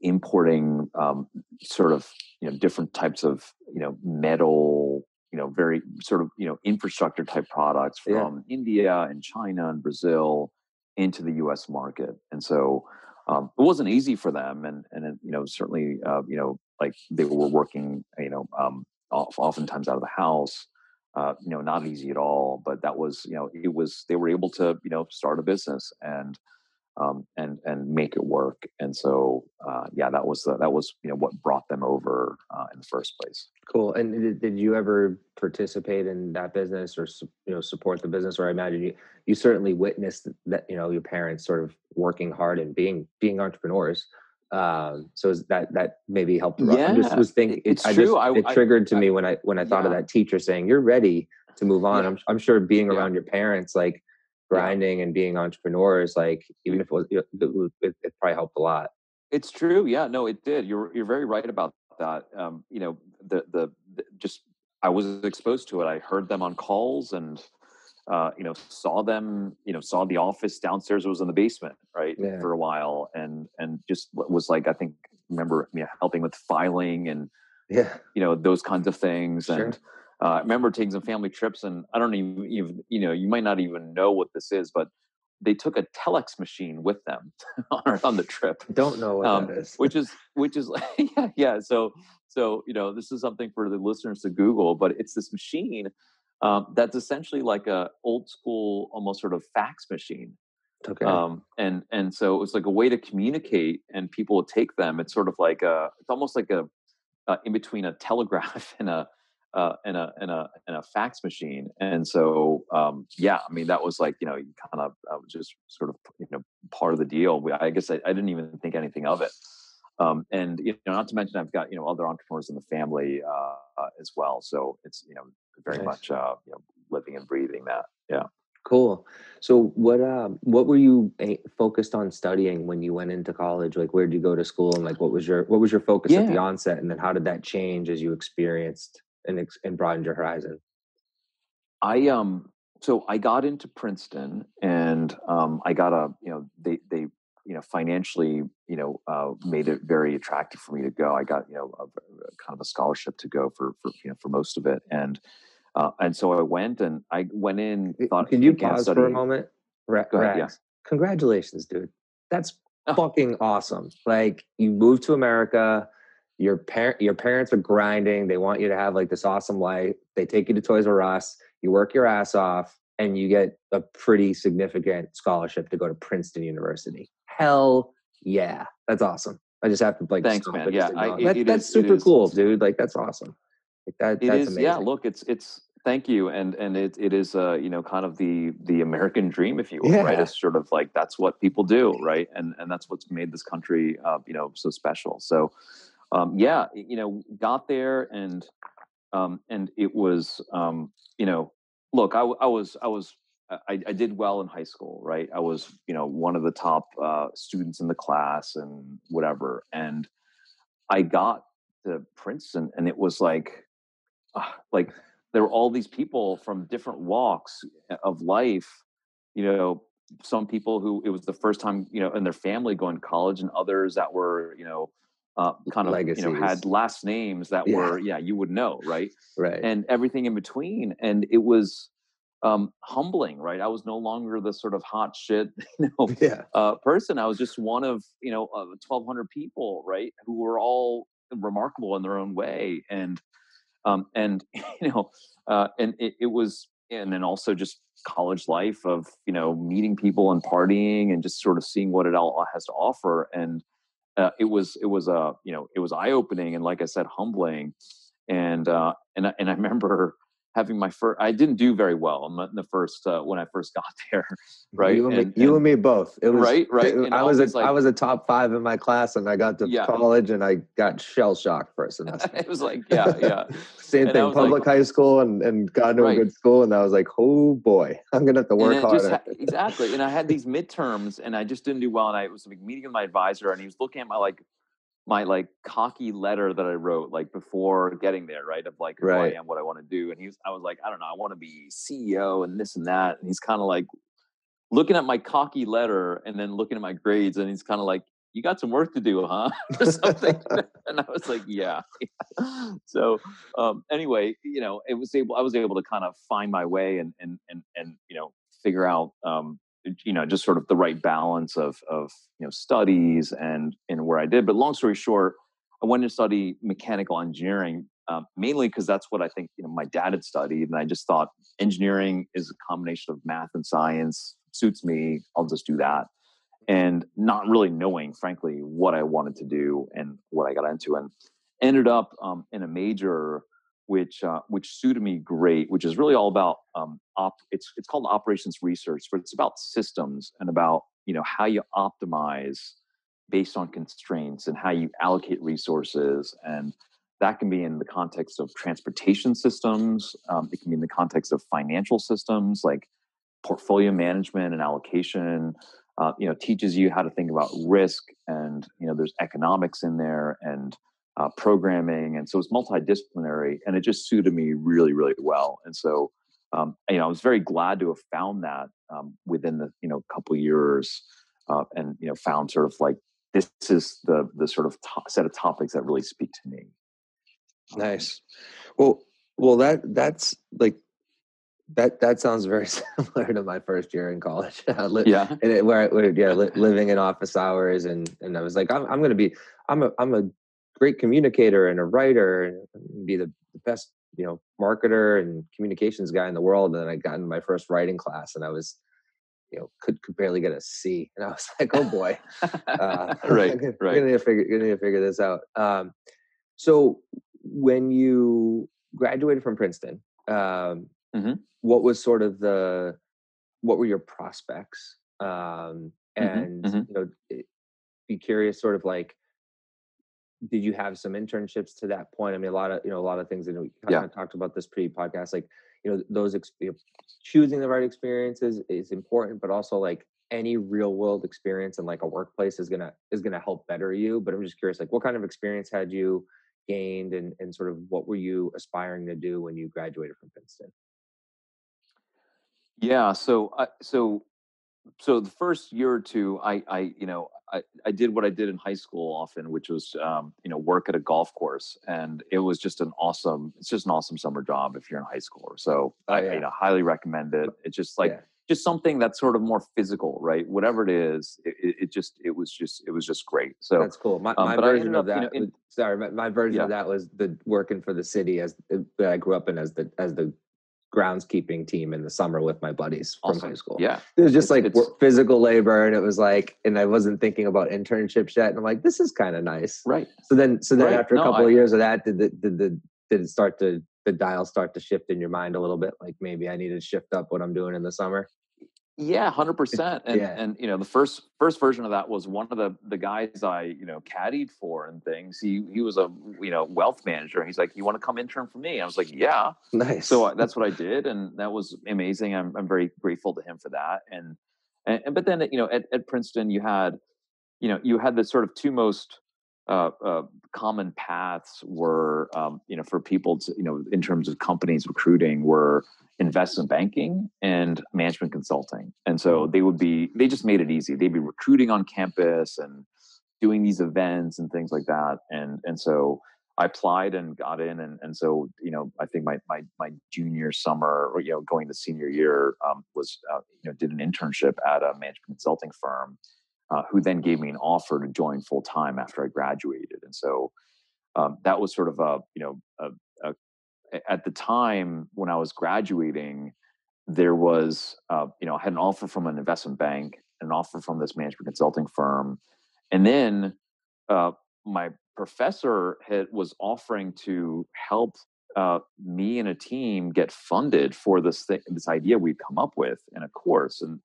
Speaker 1: importing um sort of you know different types of you know metal you know very sort of you know infrastructure type products
Speaker 3: Yeah.
Speaker 1: from India and China and Brazil into the US market. And so um, it wasn't easy for them and and it, you know certainly uh, you know like they were working you know um oftentimes out of the house uh, you know, not easy at all. But that was, you know, it was they were able to, you know, start a business and um, and and make it work. And so, uh, yeah, that was the, that was you know what brought them over uh, in the first place.
Speaker 3: Cool. And did, did you ever participate in that business or you know support the business? Or I imagine you you certainly witnessed that you know your parents sort of working hard and being being entrepreneurs. Um, so is that that maybe helped. Yeah. I'm just was thinking. It,
Speaker 1: it's
Speaker 3: I just
Speaker 1: true. I,
Speaker 3: it
Speaker 1: I,
Speaker 3: triggered to
Speaker 1: I
Speaker 3: me when I when I thought of that teacher saying you're ready to move on.
Speaker 1: yeah,
Speaker 3: I'm I'm sure being
Speaker 1: yeah,
Speaker 3: around your parents like
Speaker 1: yeah.
Speaker 3: Grinding and being entrepreneurs like even if it was it, it, it probably helped a lot.
Speaker 1: It's true. Yeah, no, it did. You're you're very right about that. Um, you know, the, the the just I was exposed to it. I heard them on calls and uh, you know saw them. You know, saw the office downstairs. It was in the basement, right,
Speaker 3: Yeah.
Speaker 1: for a while, and and just was like I think remember you know, helping with filing and
Speaker 3: Yeah.
Speaker 1: you know those kinds of things
Speaker 3: Sure.
Speaker 1: and uh, I remember taking some family trips and I don't even, even you know you might not even know what this is but they took a telex machine with them [laughs] on, on the trip
Speaker 3: Don't know what
Speaker 1: um,
Speaker 3: that is.
Speaker 1: which is which is [laughs] yeah yeah so so you know this is something for the listeners to google but it's this machine um, that's essentially like a old school almost sort of fax machine
Speaker 3: okay.
Speaker 1: um, and and so it was like a way to communicate and people would take them it's sort of like a it's almost like a uh, in between a telegraph [laughs] and a uh, and a and a and a fax machine. And so, um, yeah, I mean, that was like you know, you kind of uh, just sort of you know part of the deal. We, I guess I, I didn't even think anything of it. Um, and you know, not to mention, I've got you know other entrepreneurs in the family uh, uh, as well. So it's you know very
Speaker 3: Nice.
Speaker 1: much uh, you know living and breathing that. Yeah.
Speaker 3: Cool. So what um what were you eh, focused on studying when you went into college? Like where did you go to school and like what was your what was your focus at the onset and then how did that change as you experienced and and broadened your horizon?
Speaker 1: I um so I got into Princeton and um I got a you know they they you know financially you know uh, made it very attractive for me to go. I got you know a, a kind of a scholarship to go for for you know for most of it and uh, and so I went and I went in thought
Speaker 3: Can you pause for a moment? Ra-
Speaker 1: Go ahead, yeah.
Speaker 3: Congratulations, dude. That's
Speaker 1: Oh.
Speaker 3: fucking awesome. Like you moved to America, your parent your parents are grinding, they want you to have like this awesome life. They take you to Toys R Us, you work your ass off, and you get a pretty significant scholarship to go to Princeton University. Hell yeah. That's awesome. I just have to like
Speaker 1: Thanks, man. Yeah, I- it-
Speaker 3: that-
Speaker 1: it
Speaker 3: that's
Speaker 1: is-
Speaker 3: super cool, dude. Like that's awesome. Like that
Speaker 1: It
Speaker 3: that's
Speaker 1: is,
Speaker 3: amazing.
Speaker 1: yeah. Look, it's it's thank you, and and it it is uh you know kind of the the American dream, if you will, right?
Speaker 3: Yeah.
Speaker 1: It's sort of like that's what people do, right? And and that's what's made this country, uh, you know, so special. So, um, yeah, you know, got there and um and it was um you know, look, I was I was. I, I did well in high school, right? I was, you know, one of the top uh, students in the class and whatever. And I got to Princeton, and it was like, ah, like there were all these people from different walks eh, of life you know some people who it was the first time you know in their family going to college and others that were you know uh, kind of you know had last names that
Speaker 3: Yeah.
Speaker 1: were yeah you would know right [laughs]
Speaker 3: right.
Speaker 1: and everything in between and it was um humbling right i was no longer the sort of hot shit [laughs] you know [laughs]
Speaker 3: yeah.
Speaker 1: uh, person. I was just one of you know of 1,200 people, right, who were all remarkable in their own way, and um, and you know, uh, and it, it was, and then also just college life of you know meeting people and partying and just sort of seeing what it all has to offer, and uh, it was it was uh, you know it was eye opening and like I said, humbling, and uh, and and I remember having my first. I didn't do very well in the, first uh, when I first [laughs] got there, right?
Speaker 3: You and,
Speaker 1: And-
Speaker 3: me, you
Speaker 1: and-
Speaker 3: me both. It was
Speaker 1: Right, right, and
Speaker 3: I was a,
Speaker 1: like-
Speaker 3: I was a top five in my class, and I got to
Speaker 1: Yeah.
Speaker 3: college, and I got shell shocked for a semester. [laughs]
Speaker 1: it was like yeah yeah [laughs]
Speaker 3: Same
Speaker 1: And
Speaker 3: thing,
Speaker 1: was like-
Speaker 3: public high school, and and got into
Speaker 1: Right.
Speaker 3: a good school, and I was like, oh boy, I'm gonna have to work harder.
Speaker 1: ha- exactly and i had these midterms and i just didn't do well and i was like, meeting with my advisor and he was looking at my like my like cocky letter that i wrote like before getting there right of like who
Speaker 3: Right.
Speaker 1: i am what i want to do and he was i was like i don't know i want to be ceo and this and that and he's kind of like looking at my cocky letter and then looking at my grades and he's kind of like you got some work to do huh [laughs] or something [laughs] and i was like yeah [laughs] so um anyway you know it was able i was able to kind of find my way and and and, and you know figure out um you know just sort of the right balance of of you know studies and and where i did. But long story short i went to study mechanical engineering um, mainly because that's what i think you know my dad had studied. And i just thought engineering is a combination of math and science suits me i'll just do that. And not really knowing frankly what i wanted to do and what i got into and ended up um, in a major which uh, which suited me great which is really all about um, op- it's it's called operations research but it's about systems and about you know how you optimize based on constraints and how you allocate resources and that can be in the context of transportation systems um, it can be in the context of financial systems like portfolio management and allocation uh, you know teaches you how to think about risk and you know there's economics in there and uh, programming and so it's multidisciplinary and it just suited me really really well and so um, you know i was very glad to have found that um, within the you know couple years uh, and you know found sort of like this is the the sort of set of topics that really speak to me
Speaker 3: Nice. Well, well, that that's like that. That sounds very [laughs] similar to my first year in college. [laughs] Li-
Speaker 1: yeah
Speaker 3: and it, where, where yeah, li- living in office hours, and and I was like, I'm I'm gonna be, I'm a I'm a great communicator and a writer, and be the, the best you know marketer and communications guy in the world. And then I got into my first writing class, and I was, you know, could could barely get a C, [laughs] and I was like, oh boy, uh, [laughs] [laughs]
Speaker 1: right
Speaker 3: gonna,
Speaker 1: right
Speaker 3: Gonna need to figure, gonna need to figure this out. Um, so when you graduated from Princeton, um,
Speaker 1: Mhm.
Speaker 3: what was sort of the, what were your prospects? Um,
Speaker 1: Mhm,
Speaker 3: and
Speaker 1: mhm.
Speaker 3: you know, be curious, sort of like, did you have some internships to that point? I mean, a lot of you know, a lot of things and we kind
Speaker 1: Yeah.
Speaker 3: of talked about this pre-podcast, like you know, those ex- you know, choosing the right experiences is important, but also like any real world experience in like a workplace is gonna is gonna help better you. But I'm just curious, like what kind of experience had you gained and and sort of what were you aspiring to do when you graduated from Princeton?
Speaker 1: Yeah. So, I, so, so the first year or two, I, I, you know, I, I did what I did in high school often, which was, um, you know, work at a golf course, and it was just an awesome. It's just an awesome summer job if you're in high school. So,
Speaker 3: Oh,
Speaker 1: I,
Speaker 3: yeah.
Speaker 1: you know, highly recommend it. It's just like
Speaker 3: Yeah.
Speaker 1: just something that's sort of more physical, right? Whatever it is, it, it, just, it was just, it was just great. So,
Speaker 3: That's cool. My,
Speaker 1: um,
Speaker 3: my
Speaker 1: I
Speaker 3: version of
Speaker 1: up, you
Speaker 3: that.
Speaker 1: know, in-
Speaker 3: was- sorry, my, my version of that was the working for the city as that I grew up in as the as the groundskeeping team in the summer with my buddies from high school.
Speaker 1: Yeah.
Speaker 3: It was just
Speaker 1: It's-
Speaker 3: like
Speaker 1: it's-
Speaker 3: physical labor, and it was like, and I wasn't thinking about internships yet, and I'm like, this is kind of nice.
Speaker 1: Right.
Speaker 3: So then, so then
Speaker 1: Right.
Speaker 3: after a
Speaker 1: No,
Speaker 3: couple
Speaker 1: I-
Speaker 3: of years of that, did the did the did it start to the dial start to shift in your mind a little bit? Like maybe I need to shift up what I'm doing in the summer.
Speaker 1: Yeah, hundred percent. And
Speaker 3: Yeah.
Speaker 1: and you know, the first first version of that was one of the the guys I you know caddied for and things. He he was a you know wealth manager. He's like, "You want to come intern for me?" I was like, "Yeah."
Speaker 3: Nice.
Speaker 1: So I, that's what I did, and that was amazing. I'm I'm very grateful to him for that. And and, and but then you know at, at Princeton you had you know you had the sort of two most uh, uh, common paths were um, you know for people to you know in terms of companies recruiting were investment banking and management consulting. And so they would be they just made it easy. They'd be recruiting on campus and doing these events and things like that. And and so I applied and got in and and so you know I think my my my junior summer or you know going to senior year um, was uh, you know did an internship at a management consulting firm uh, who then gave me an offer to join full time after I graduated. And so um, that was sort of a, you know, a, a, at the time when I was graduating, there was, uh, you know, I had an offer from an investment bank, an offer from this management consulting firm, and then uh, my professor had was offering to help uh, me and a team get funded for this thing, this idea we'd come up with in a course, and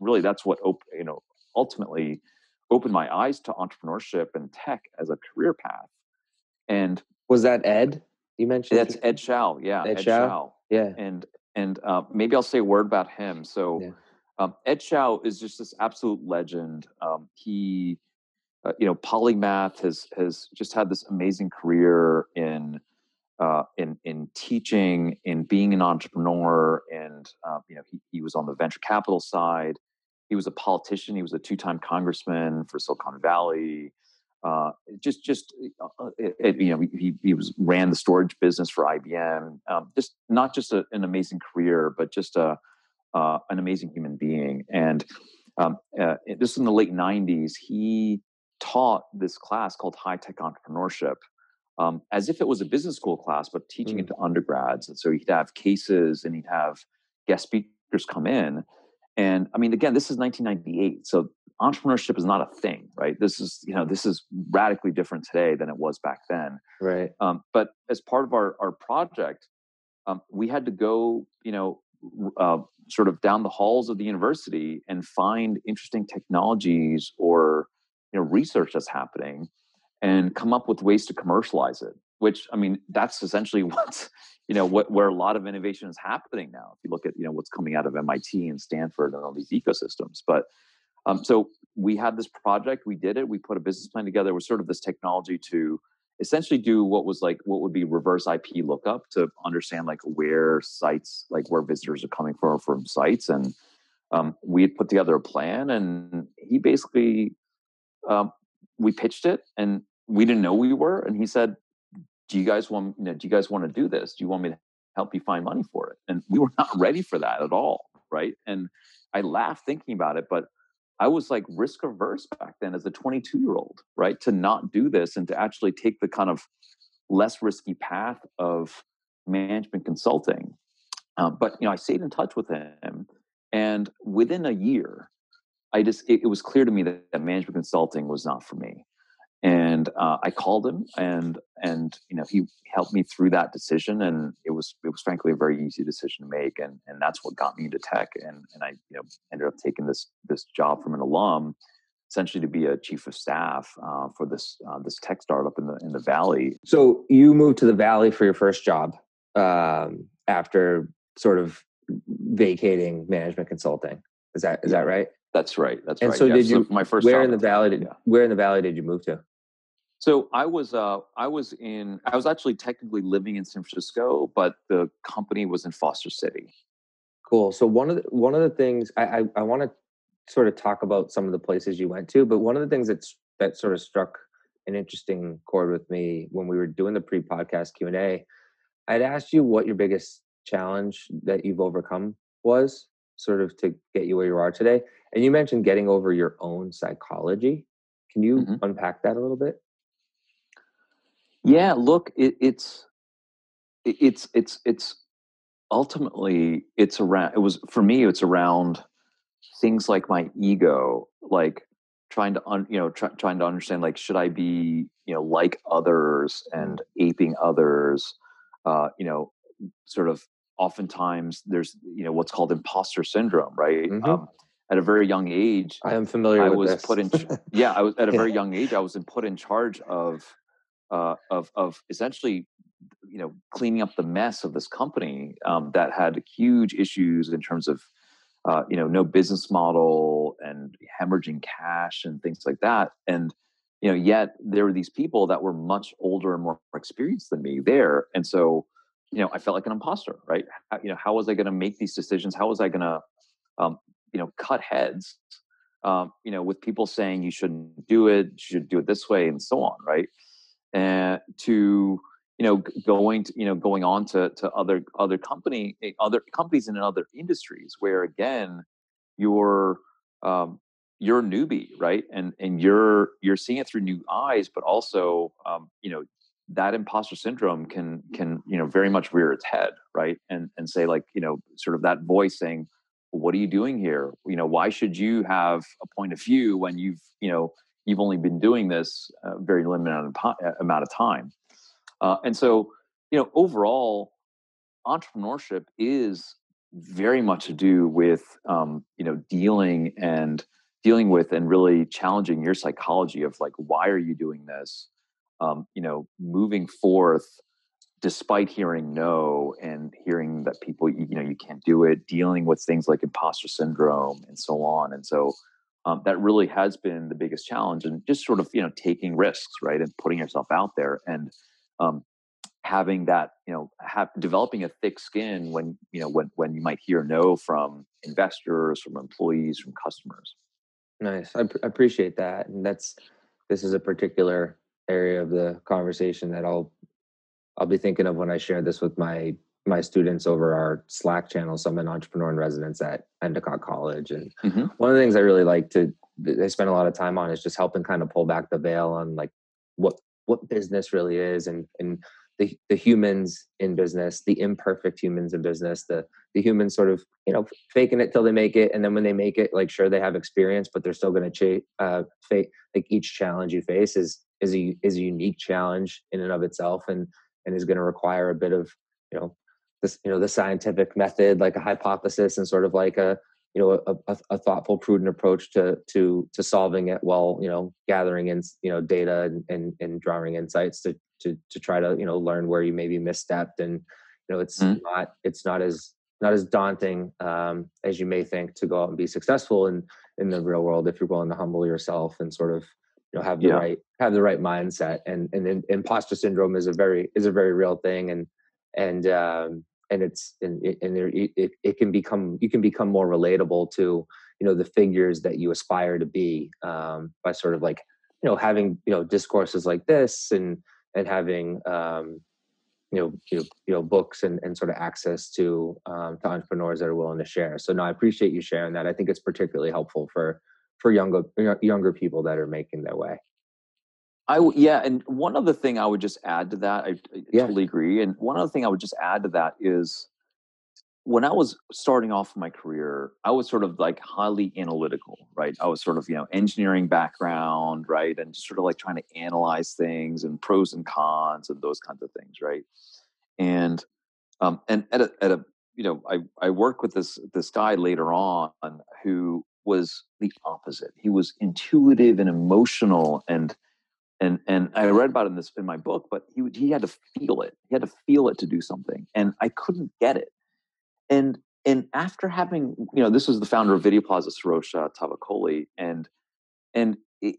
Speaker 1: really that's what op- you know ultimately opened my eyes to entrepreneurship and tech as a career path. And
Speaker 3: was that Ed you mentioned?
Speaker 1: that's Ed Zschau, yeah,
Speaker 3: Ed
Speaker 1: Ed,
Speaker 3: Zschau?
Speaker 1: Zschau.
Speaker 3: yeah.
Speaker 1: And and uh, maybe I'll say a word about him. So
Speaker 3: Yeah.
Speaker 1: um, Ed Zschau is just this absolute legend. Um, he, uh, you know, polymath has has just had this amazing career in. Uh, in in teaching, in being an entrepreneur, and uh, you know he, he was on the venture capital side. He was a politician. He was a two-time congressman for Silicon Valley. Uh, just, just uh, it, it, you know, he he was ran the storage business for IBM. Um, just not just a, an amazing career, but just a uh, an amazing human being. And um, uh, this is in the late '90s. He taught this class called High Tech Entrepreneurship. Um, as if it was a business school class, but teaching
Speaker 3: Mm.
Speaker 1: it to undergrads. And so he'd have cases and he'd have guest speakers come in. And I mean, again, this is 1998. So entrepreneurship is not a thing, right? This is, you know, this is radically different today than it was back then.
Speaker 3: Right.
Speaker 1: Um, but as part of our, our project, um, we had to go, you know, uh, sort of down the halls of the university and find interesting technologies or, you know, research that's happening and come up with ways to commercialize it which i mean that's essentially [laughs] what's you know what where a lot of innovation is happening now if you look at you know what's coming out of mit and stanford and all these ecosystems but um, so we had this project we did it we put a business plan together with sort of this technology to essentially do what was like what would be reverse ip lookup to understand like where sites like where visitors are coming from from sites and um, we had put together a plan and he basically um, we pitched it and we didn't know we were and he said do you guys want you know, do you guys want to do this? Do you want me to help you find money for it? And we were [laughs] not ready for that at all right? And i laughed thinking about it but i was like risk averse back then as a 22 year old right to not do this and to actually take the kind of less risky path of management consulting. Um, but you know i stayed in touch with him and within a year i just it, it was clear to me that, that management consulting was not for me and uh, I called him, and and you know he helped me through that decision, and it was it was frankly a very easy decision to make, and and that's what got me into tech, and and I you know ended up taking this this job from an alum, essentially to be a chief of staff uh, for this uh, this tech startup in the in the valley.
Speaker 3: So you moved to the valley for your first job um, after sort of vacating management consulting. Is that is that right?
Speaker 1: That's right. That's
Speaker 3: And
Speaker 1: right.
Speaker 3: so
Speaker 1: yeah.
Speaker 3: did you-
Speaker 1: my first
Speaker 3: Where in the valley did
Speaker 1: yeah.
Speaker 3: where in the valley did you move to?
Speaker 1: So I was uh I was in I was actually technically living in San Francisco, but the company was in Foster City.
Speaker 3: Cool. So one of the, one of the things I I, I want to sort of talk about some of the places you went to, but one of the things that's that sort of struck an interesting chord with me when we were doing the pre-podcast Q and A. I'd asked you what your biggest challenge that you've overcome was, sort of to get you where you are today, and you mentioned getting over your own psychology. Can you mm-hmm. unpack that a little bit?
Speaker 1: Yeah, look, it, it's it's it's it's ultimately it's around it was for me it's around things like my ego like trying to un, you know try, trying to understand like should i be you know like others and aping others uh you know sort of oftentimes there's you know what's called imposter syndrome right mm-hmm. um, at a very young age
Speaker 3: i am familiar
Speaker 1: i
Speaker 3: was
Speaker 1: this. put in yeah i was at a [laughs] very young age i was put in charge of uh of of essentially you know cleaning up the mess of this company um, that had huge issues in terms of uh, you know no business model and hemorrhaging cash and things like that. And you know yet there were these people that were much older and more experienced than me there. And so you know i felt like an imposter right? How, you know how was i going to make these decisions? How was i going to um, you know cut heads um, you know with people saying you shouldn't do it you should do it this way and so on right and to you know going to you know going on to to other other company eh, other companies in other industries where again you're um, you're a newbie right? And and you're you're seeing it through new eyes but also um, you know that imposter syndrome can can you know very much rear its head right? And and say like you know sort of that voice saying what are you doing here? You know why should you have a point of view when you've you know you've only been doing this a very limited amount of time. Uh, and so, you know, overall, entrepreneurship is very much to do with um, you know dealing and dealing with and really challenging your psychology of like why are you doing this? Um, you know moving forth despite hearing no and hearing that people you know you can't do it dealing with things like imposter syndrome and so on. And so um, that really has been the biggest challenge and just sort of you know taking risks right and putting yourself out there and um, having that you know have developing a thick skin when you know when when you might hear no from investors from employees from customers.
Speaker 3: Nice I, pr- appreciate that and that's this is a particular area of the conversation that i'll i'll be thinking of when i share this with my my students over our slack channel so i'm an entrepreneur in residence at endicott college and mm-hmm. one of the things i really like to i spend a lot of time on is just helping kind of pull back the veil on like what what business really is and and the, the humans in business the imperfect humans in business the the humans sort of you know faking it till they make it and then when they make it like sure they have experience but they're still going to ch- uh face like each challenge you face is is a is a unique challenge in and of itself and and is going to require a bit of you know this you know the scientific method like a hypothesis and sort of like a you know a, a, a, thoughtful prudent approach to to to solving it while you know gathering in you know data and, and, and drawing insights to, to to try to you know learn where you maybe misstepped and you know it's mm-hmm. not it's not as not as daunting um, as you may think to go out and be successful in in the real world if you're willing to humble yourself and sort of you know have the yeah. right have the right mindset and and, imposter syndrome is a very is a very real thing and and um, and it's and, and there, it, it can become you can become more relatable to you know the figures that you aspire to be um, by sort of like you know having you know discourses like this and and having um, you know you know, you know books and, and sort of access to um, to entrepreneurs that are willing to share. So no i appreciate you sharing that. I think it's particularly helpful for for younger younger people that are making their way
Speaker 1: I yeah, and one other thing I would just add to that, I, I yeah. totally agree. And one other thing I would just add to that is when I was starting off my career, I was sort of like highly analytical, right? I was sort of, you know, engineering background, right? And just sort of like trying to analyze things and pros and cons and those kinds of things, right? And um and at a at a you know, I I worked with this this guy later on who was the opposite. He was intuitive and emotional and and and I read about it in this in my book, but he he had to feel it. He had to feel it to do something, and I couldn't get it. And and after having you know, this was the founder of Video Plaza, Sorosh Tavakoli, and and it,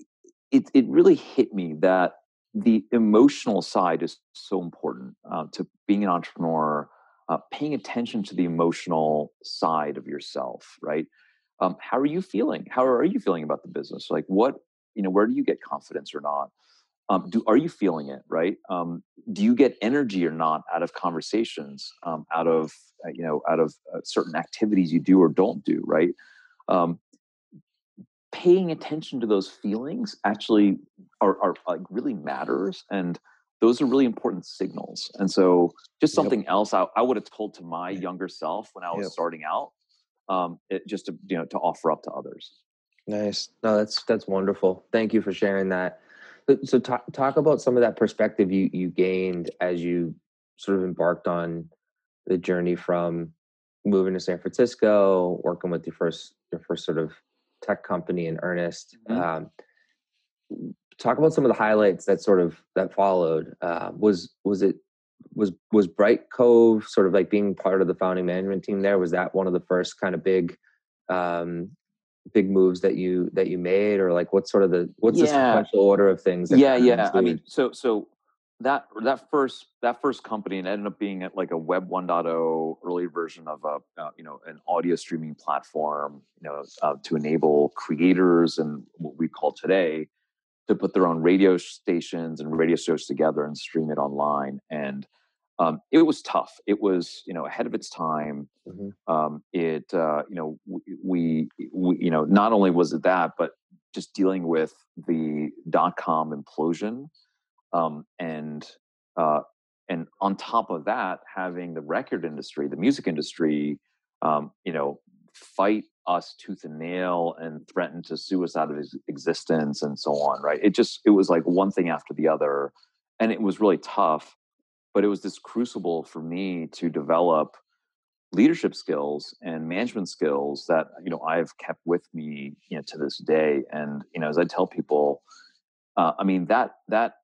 Speaker 1: it it really hit me that the emotional side is so important uh, to being an entrepreneur. uh, paying attention to the emotional side of yourself, right? Um, how are you feeling? How are you feeling about the business? Like, what you know, where do you get confidence or not? Um, do are you feeling it right? Um, do you get energy or not out of conversations, um, out of uh, you know, out of uh, certain activities you do or don't do, right? Um, paying attention to those feelings actually are, are like really matters and those are really important signals and so just something yep. else I, I, would have told to my younger self when i was yep. starting out um, it, just to you know to offer up to others
Speaker 3: nice no that's that's wonderful thank you for sharing that so talk, talk about some of that perspective you you gained as you sort of embarked on the journey from moving to san francisco working with your first your first sort of tech company in earnest. Mm-hmm. Um, talk about some of the highlights that sort of that followed. Uh, was was it was was Brightcove sort of like being part of the founding management team there? Was that one of the first kind of big um, big moves that you that you made, or like what's sort of the what's yeah. the sequential order of things?
Speaker 1: yeah, yeah. I mean, so so that that first that first company and ended up being at like a web 1.0 early version of a uh, you know an audio streaming platform you know uh, to enable creators and what we call today to put their own radio stations and radio shows together and stream it online and um, it was tough it was you know ahead of its time mm-hmm. um, it uh, you know we, we you know not only was it that but just dealing with the dot com implosion um, and uh, and on top of that, having the record industry, the music industry, um, you know, fight us tooth and nail and threaten to sue us out of existence and so on. Right? It just it was like one thing after the other, and it was really tough. But it was this crucible for me to develop leadership skills and management skills that you know I've kept with me you know to this day. And you know, as I tell people, uh, I mean that that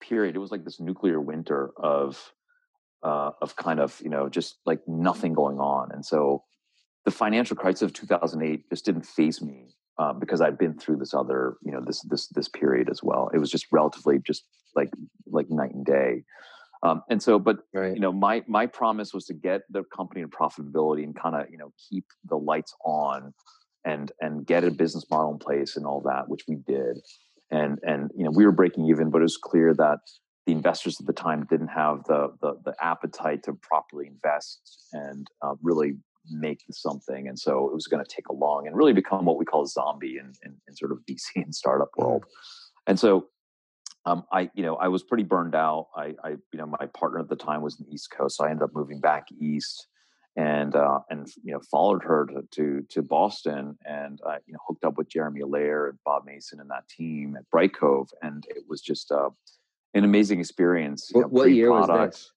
Speaker 1: period, it was like this nuclear winter of uh, of kind of you know just like nothing going on, and so the financial crisis of 2008 just didn't phase me uh, because I'd been through this other you know this this this period as well. It was just relatively just like like night and day. Um, and so, but right. you know, my my promise was to get the company to profitability and kind of you know keep the lights on and and get a business model in place and all that, which we did and and you know we were breaking even, but it was clear that the investors at the time didn't have the the, the appetite to properly invest and uh, really make something, and so it was going to take a long and really become what we call a zombie in, in, in sort of VC and startup mm-hmm. world. And so um, I, you know, I was pretty burned out. I, I, you know, my partner at the time was in the East Coast, so I ended up moving back east and uh, and you know followed her to to, to Boston and uh, you know hooked up with Jeremy Allaire and Bob Mason and that team at Brightcove, and it was just uh, an amazing experience.
Speaker 3: What, know, what year was this?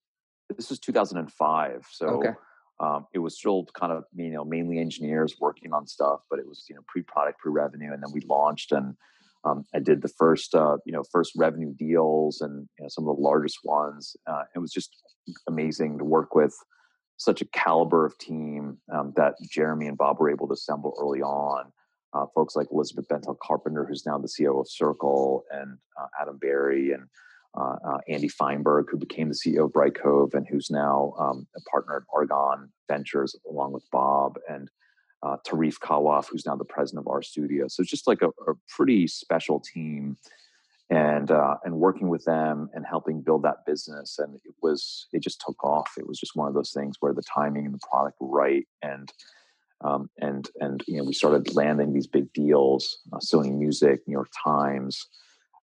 Speaker 1: This was 2005, so. Okay. Um, it was still kind of you know mainly engineers working on stuff, but it was you know pre-product, pre-revenue, and then we launched and um, I did the first uh, you know first revenue deals and you know, some of the largest ones. Uh, it was just amazing to work with such a caliber of team um, that Jeremy and Bob were able to assemble early on. Uh, folks like Elizabeth Bentel Carpenter, who's now the CEO of Circle, and uh, Adam Berrey, and uh, uh Andy Feinberg, who became the CEO of Brightcove, and who's now um, a partner at Argon Ventures, along with Bob, and uh, Tarif Kawaf, who's now the president of our studio. So it's just like a, a pretty special team and uh, and working with them and helping build that business. And it was it just took off. It was just one of those things where the timing and the product were right and um, and and you know we started landing these big deals uh, sony music new york times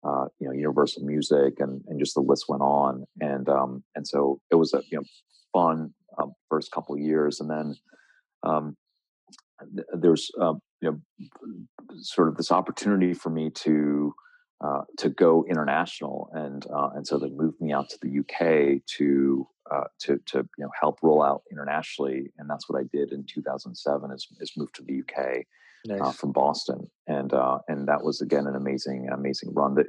Speaker 1: uh, you know universal music and and just the list went on. And um, and so it was a you know fun um, first couple years. And then um, there's uh, you know sort of this opportunity for me to uh, to go international, and uh, and so they moved me out to the UK to uh, to to you know help roll out internationally, and that's what I did in 2007. Is is moved to the UK uh, nice. from Boston, and uh, and that was again an amazing amazing run. That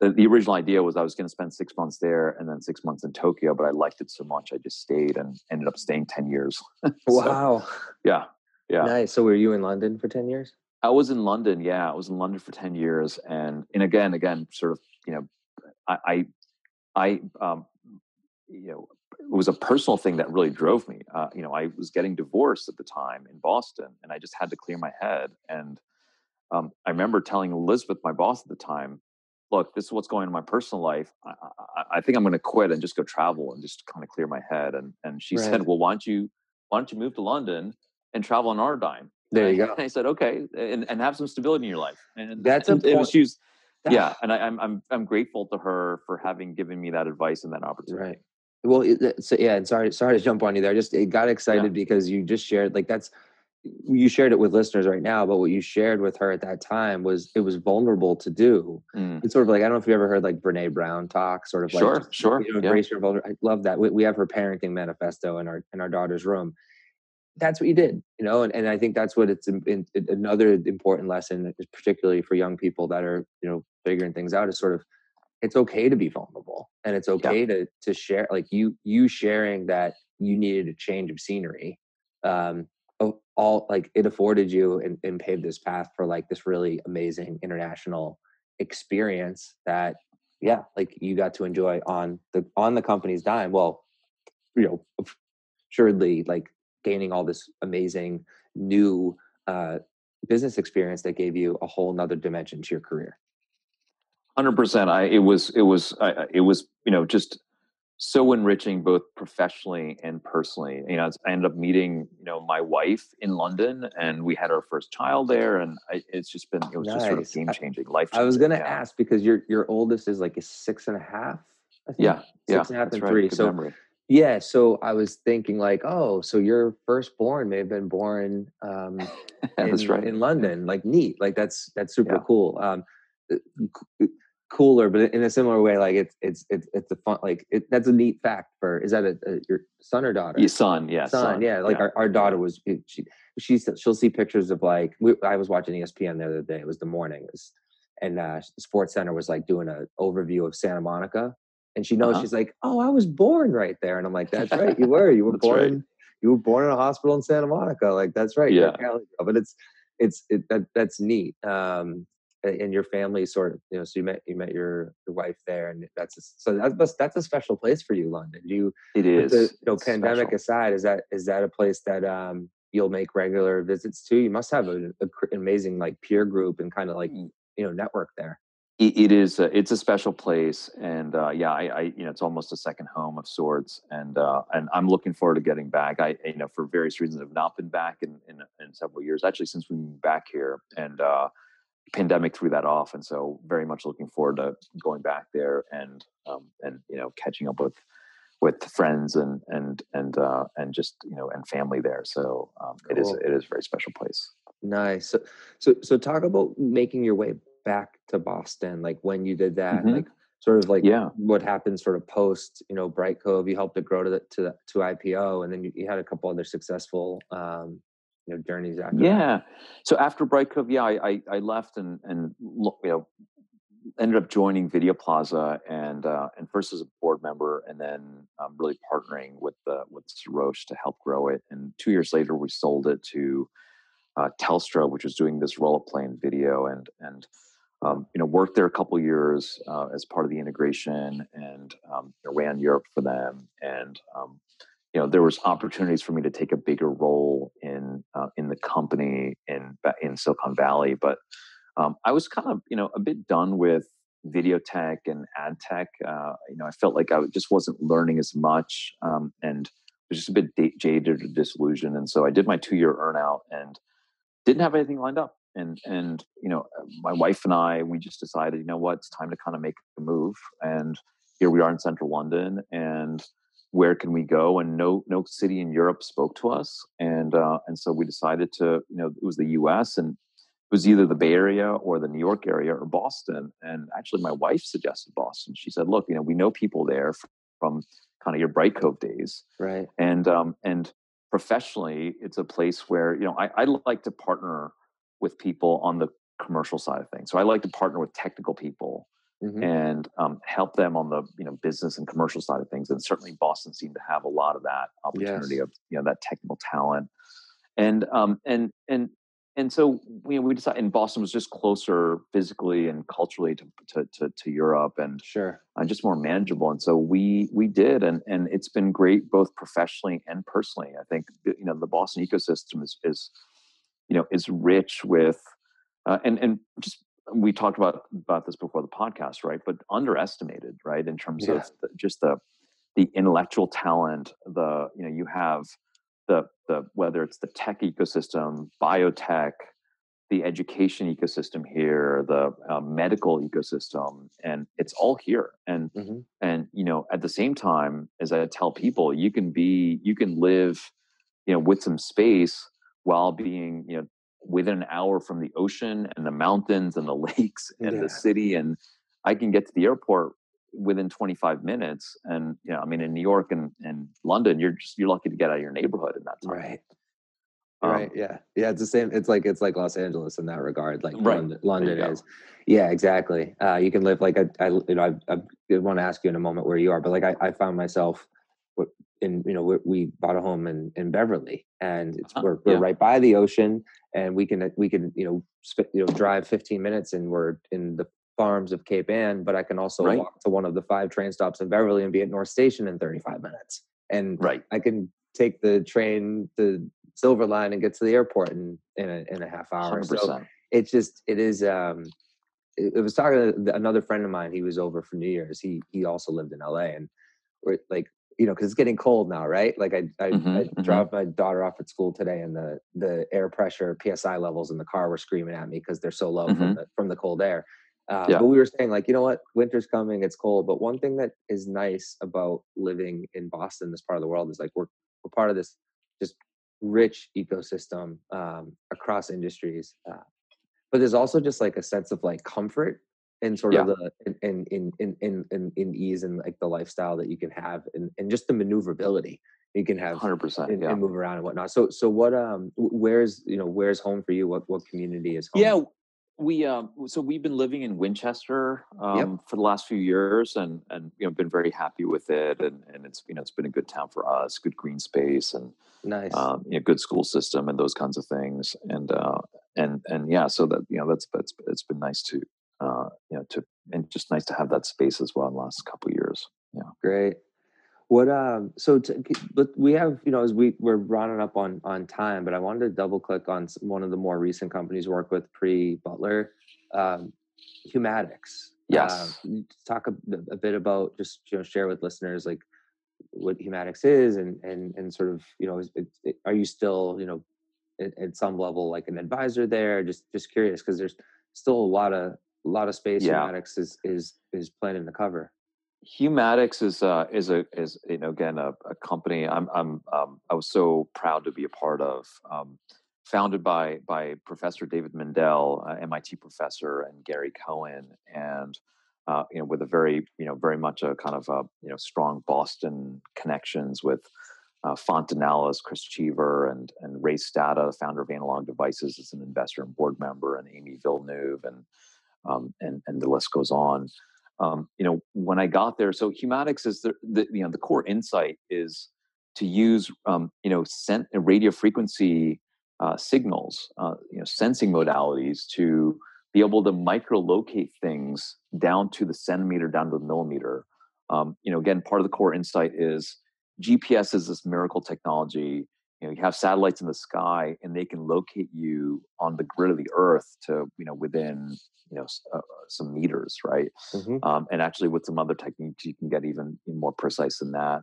Speaker 1: the, the original idea was I was going to spend six months there and then six months in Tokyo, but I liked it so much I just stayed and ended up staying ten years. [laughs] so,
Speaker 3: wow!
Speaker 1: Yeah, yeah.
Speaker 3: Nice. So were you in London for ten years?
Speaker 1: I was in London. Yeah, I was in London for ten years, and and again, again, sort of, you know, I, I, I um, you know, it was a personal thing that really drove me. Uh, you know, I was getting divorced at the time in Boston, and I just had to clear my head. And um, I remember telling Elizabeth, my boss at the time, "Look, this is what's going on in my personal life. I, I, I think I'm going to quit and just go travel and just kind of clear my head." And and she right. said, "Well, why don't you why don't you move to London and travel on our dime?"
Speaker 3: There
Speaker 1: you
Speaker 3: go.
Speaker 1: And I said, "Okay, and, and have some stability in your life." And that's and it was she was, yeah, and I, am I'm, I'm I'm grateful to her for having given me that advice and that opportunity.
Speaker 3: Right. Well, so yeah, and sorry, sorry to jump on you there. Just it got excited yeah. because you just shared like that's you shared it with listeners right now, but what you shared with her at that time was it was vulnerable to do. Mm. It's sort of like I don't know if you ever heard like Brene Brown talk, sort of like
Speaker 1: sure, just, sure,
Speaker 3: you know, embrace yeah. your vulnerability. I love that. We, we have her parenting manifesto in our in our daughter's room. That's what you did, you know, and, and I think that's what it's in, in, another important lesson, particularly for young people that are you know figuring things out, is sort of it's okay to be vulnerable and it's okay yeah. to to share like you you sharing that you needed a change of scenery um all like it afforded you and, and paved this path for like this really amazing international experience that yeah like you got to enjoy on the on the company's dime well you know assuredly like gaining all this amazing new uh business experience that gave you a whole nother dimension to your career
Speaker 1: Hundred percent. I it was it was I, it was you know just so enriching both professionally and personally. You know, I ended up meeting you know my wife in London, and we had our first child there, and I, it's just been it was nice. just sort of game changing, life.
Speaker 3: I was going to yeah. ask because your your oldest is like a six and a half.
Speaker 1: I think? Yeah, six
Speaker 3: yeah, and a half and right. three. Good so memory. Yeah, so I was thinking like, oh, so your firstborn may have been born um, [laughs] in, right. in London. Like neat, like that's that's super yeah. cool. Um, uh, cooler, but in a similar way, like it's it's it's it's a fun like it, that's a neat fact for is that a, a your son or daughter?
Speaker 1: Your son, yeah,
Speaker 3: son, son. yeah. Like yeah. Our, our daughter was she she's she'll see pictures of like we, I was watching ESPN the other day. It was the morning, it was, and uh, SportsCenter was like doing an overview of Santa Monica, and she knows uh-huh. she's like, oh, I was born right there, and I'm like, that's right, you [laughs] were, you were born. Right. You were born in a hospital in Santa Monica, like that's right.
Speaker 1: Yeah,
Speaker 3: but it's it's it, that that's neat. Um, and your family sort of you know so you met you met your your wife there and that's a, so that's that's a special place for you london you
Speaker 1: it is
Speaker 3: the, you know it's pandemic special. aside is that is that a place that um you'll make regular visits to you must have an amazing like peer group and kind of like you know network there
Speaker 1: it, it is a, it's a special place and uh, yeah I, I, you know it's almost a second home of sorts and uh, and i'm looking forward to getting back i you know for various reasons have not been back in, in in several years actually since we moved back here and uh pandemic threw that off, and so very much looking forward to going back there and um, and you know catching up with with friends and and and uh, and just you know and family there. So um, cool. it is it is a very special place.
Speaker 3: Nice. So so so talk about making your way back to Boston. Like when you did that, mm-hmm. like sort of like
Speaker 1: yeah.
Speaker 3: what happened sort of post you know Brightcove. You helped it grow to the, to the, to IPO, and then you, you had a couple other successful um, you know journeys after
Speaker 1: yeah that? so after Brightcove yeah I, I, I left and and you know ended up joining Videoplaza and uh, and first as a board member and then um, really partnering with the with Roche to help grow it and two years later we sold it to uh, Telstra which was doing this roll up plane video and and um, you know worked there a couple years uh, as part of the integration and um, ran Europe for them and um, you know there was opportunities for me to take a bigger role in uh, in the company in in Silicon Valley, but um, I was kind of you know a bit done with video tech and ad tech. Uh, you know, I felt like I just wasn't learning as much, um, and was just a bit jaded or disillusioned. And so I did my two year earnout and didn't have anything lined up. And and you know, my wife and I we just decided, you know what, it's time to kind of make a move. And here we are in central London, and where can we go? And no no city in Europe spoke to us, and uh, and so we decided to you know it was the U.S. and it was either the Bay Area or the New York area or Boston. And actually, my wife suggested Boston. She said, "Look, you know, we know people there from kind of your Brightcove days,
Speaker 3: right?
Speaker 1: And um, and professionally, it's a place where you know I, I like to partner with people on the commercial side of things. So I like to partner with technical people mm-hmm. and um, help them on the you know business and commercial side of things. And certainly Boston seemed to have a lot of that opportunity yes. of you know that technical talent. And um, and and and so you know, we decided, and Boston was just closer physically and culturally to to to, to Europe, and
Speaker 3: sure,
Speaker 1: and just more manageable. And so we we did, and and it's been great both professionally and personally. I think you know the Boston ecosystem is is you know is rich with, uh, and and just we talked about about this before the podcast, right? But underestimated, right, in terms yeah. of the, just the the intellectual talent. The you know you have the the whether it's the tech ecosystem, biotech, the education ecosystem here, the uh, medical ecosystem, and it's all here. And mm-hmm. and you know at the same time, as I tell people, you can be you can live, you know, with some space while being you know within an hour from the ocean and the mountains and the [laughs] lakes and yeah. the city and i can get to the airport within 25 minutes and you know i mean in new york and, and london you're just you're lucky to get out of your neighborhood in that time.
Speaker 3: Right. Um, right yeah. Yeah it's the same it's like it's like los angeles in that regard like right. london, london is. Yeah exactly. Uh, you can live like i, I you know I, I want to ask you in a moment where you are but like i, I found myself in you know we bought a home in in beverly and it's uh-huh. we're, we're yeah. right by the ocean and we can we can you know sp- you know drive 15 minutes and we're in the farms of Cape Ann, but I can also right. walk to one of the five train stops in Beverly and be at North Station in 35 minutes. And
Speaker 1: right.
Speaker 3: I can take the train, the Silver Line, and get to the airport in in a, in a half hour. 100%. So it's just it is. um it, it was talking to another friend of mine. He was over for New Year's. He he also lived in LA, and we're like you know, because it's getting cold now, right? Like I, I, mm-hmm, I mm-hmm. dropped my daughter off at school today, and the the air pressure psi levels in the car were screaming at me because they're so low mm-hmm. from the from the cold air. Uh, yeah. But we were saying, like, you know what? Winter's coming. It's cold. But one thing that is nice about living in Boston, this part of the world, is like we're we're part of this just rich ecosystem um, across industries. Uh, but there's also just like a sense of like comfort and sort yeah. of the in, in in in in in ease and like the lifestyle that you can have and, and just the maneuverability you can have
Speaker 1: 100%
Speaker 3: and,
Speaker 1: yeah.
Speaker 3: and move around and whatnot so so what um where's you know where's home for you what what community is home
Speaker 1: yeah we um so we've been living in winchester um yep. for the last few years and and you know been very happy with it and and it's you know it's been a good town for us good green space and
Speaker 3: nice
Speaker 1: um you know good school system and those kinds of things and uh and and yeah so that you know that's that's it's been nice to uh, you know, to and just nice to have that space as well in the last couple years. Yeah,
Speaker 3: great. What um so to, but we have you know as we we're running up on on time, but I wanted to double click on one of the more recent companies work with pre Butlr, um, Humatics.
Speaker 1: Yes.
Speaker 3: Uh, talk a, a, bit about just you know share with listeners like what Humatics is and and and sort of you know is, it, are you still you know at, at, some level like an advisor there? Just just curious because there's still a lot of a lot of space yeah. Humatics is is is planning to cover.
Speaker 1: Humatics is uh, is a is you know again a, a company I'm I'm um, I was so proud to be a part of. Um, founded by by Professor David Mindell, uh, MIT professor, and Gary Cohen, and uh, you know with a very you know very much a kind of a you know strong Boston connections with uh, Fontinalis, Chris Cheever, and and Ray Stata, founder of Analog Devices, as an investor and board member, and Amy Villeneuve, and um, and and the list goes on. Um, you know, when I got there, so humatics is the, the you know the core insight is to use um, you know sent radio frequency uh, signals, uh, you know, sensing modalities to be able to micro-locate things down to the centimeter, down to the millimeter. Um, you know, again, part of the core insight is GPS is this miracle technology you know you have satellites in the sky and they can locate you on the grid of the earth to you know within you know uh, uh, some meters right mm-hmm. um, and actually with some other techniques you can get even, more precise than that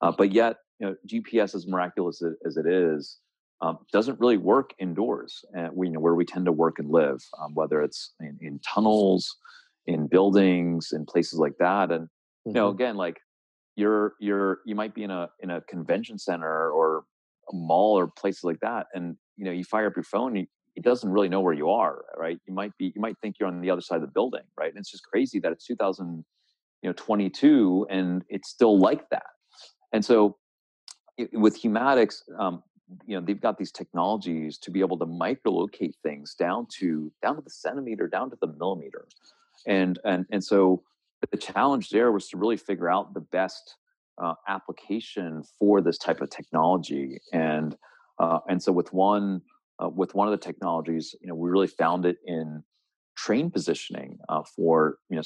Speaker 1: uh, but yet you know gps as miraculous as it is um, doesn't really work indoors and we you know where we tend to work and live um, whether it's in, in, tunnels in buildings in places like that and mm-hmm. you know mm-hmm. again like you're you're you might be in a in a convention center or a mall or places like that and you know you fire up your phone you, it doesn't really know where you are right? You might be you might think you're on the other side of the building right? And it's just crazy that it's 2022 and it's still like that. And so it, with Humatics um, you know they've got these technologies to be able to microlocate things down to down to the centimeter down to the millimeter. And and and so the challenge there was to really figure out the best uh, application for this type of technology and uh, and so with one uh, with one of the technologies, you know, we really found it in train positioning uh, for you know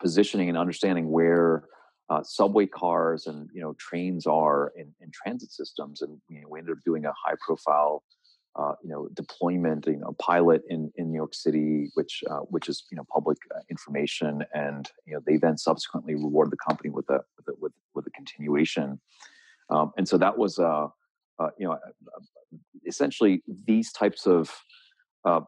Speaker 1: positioning and understanding where uh, subway cars and you know trains are in, in transit systems, and you know, we ended up doing a high profile. Uh, you know, deployment, you know, pilot in, in New York City, which uh, which is you know public uh, information, and you know they then subsequently reward the company with a with a, with, with a continuation, um, and so that was uh, uh you know essentially these types of uh,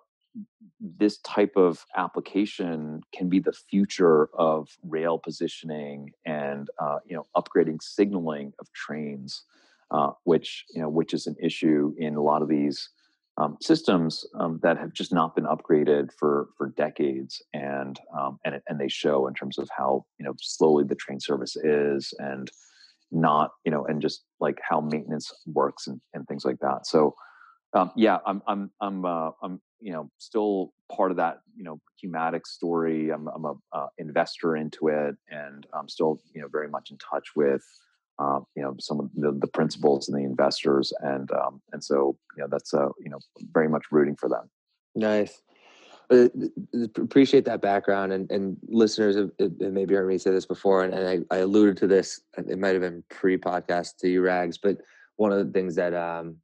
Speaker 1: this type of application can be the future of rail positioning and uh, you know upgrading signaling of trains, uh, which you know which is an issue in a lot of these um, systems um, that have just not been upgraded for for decades, and um, and and they show in terms of how you know slowly the train service is and not you know and just like how maintenance works and, and things like that so um, yeah, I'm I'm I'm uh, I'm you know still part of that you know Humatic story. I'm I'm a uh, investor into it, and I'm still you know very much in touch with uh, you know some of the, the principals and the investors, and um, and so you know that's uh, you know very much rooting for them.
Speaker 3: Nice. Uh, appreciate that background and, and listeners have, have, maybe heard me say this before and, and I, I, alluded to this it might have been pre-podcast to you rags but one of the things that um,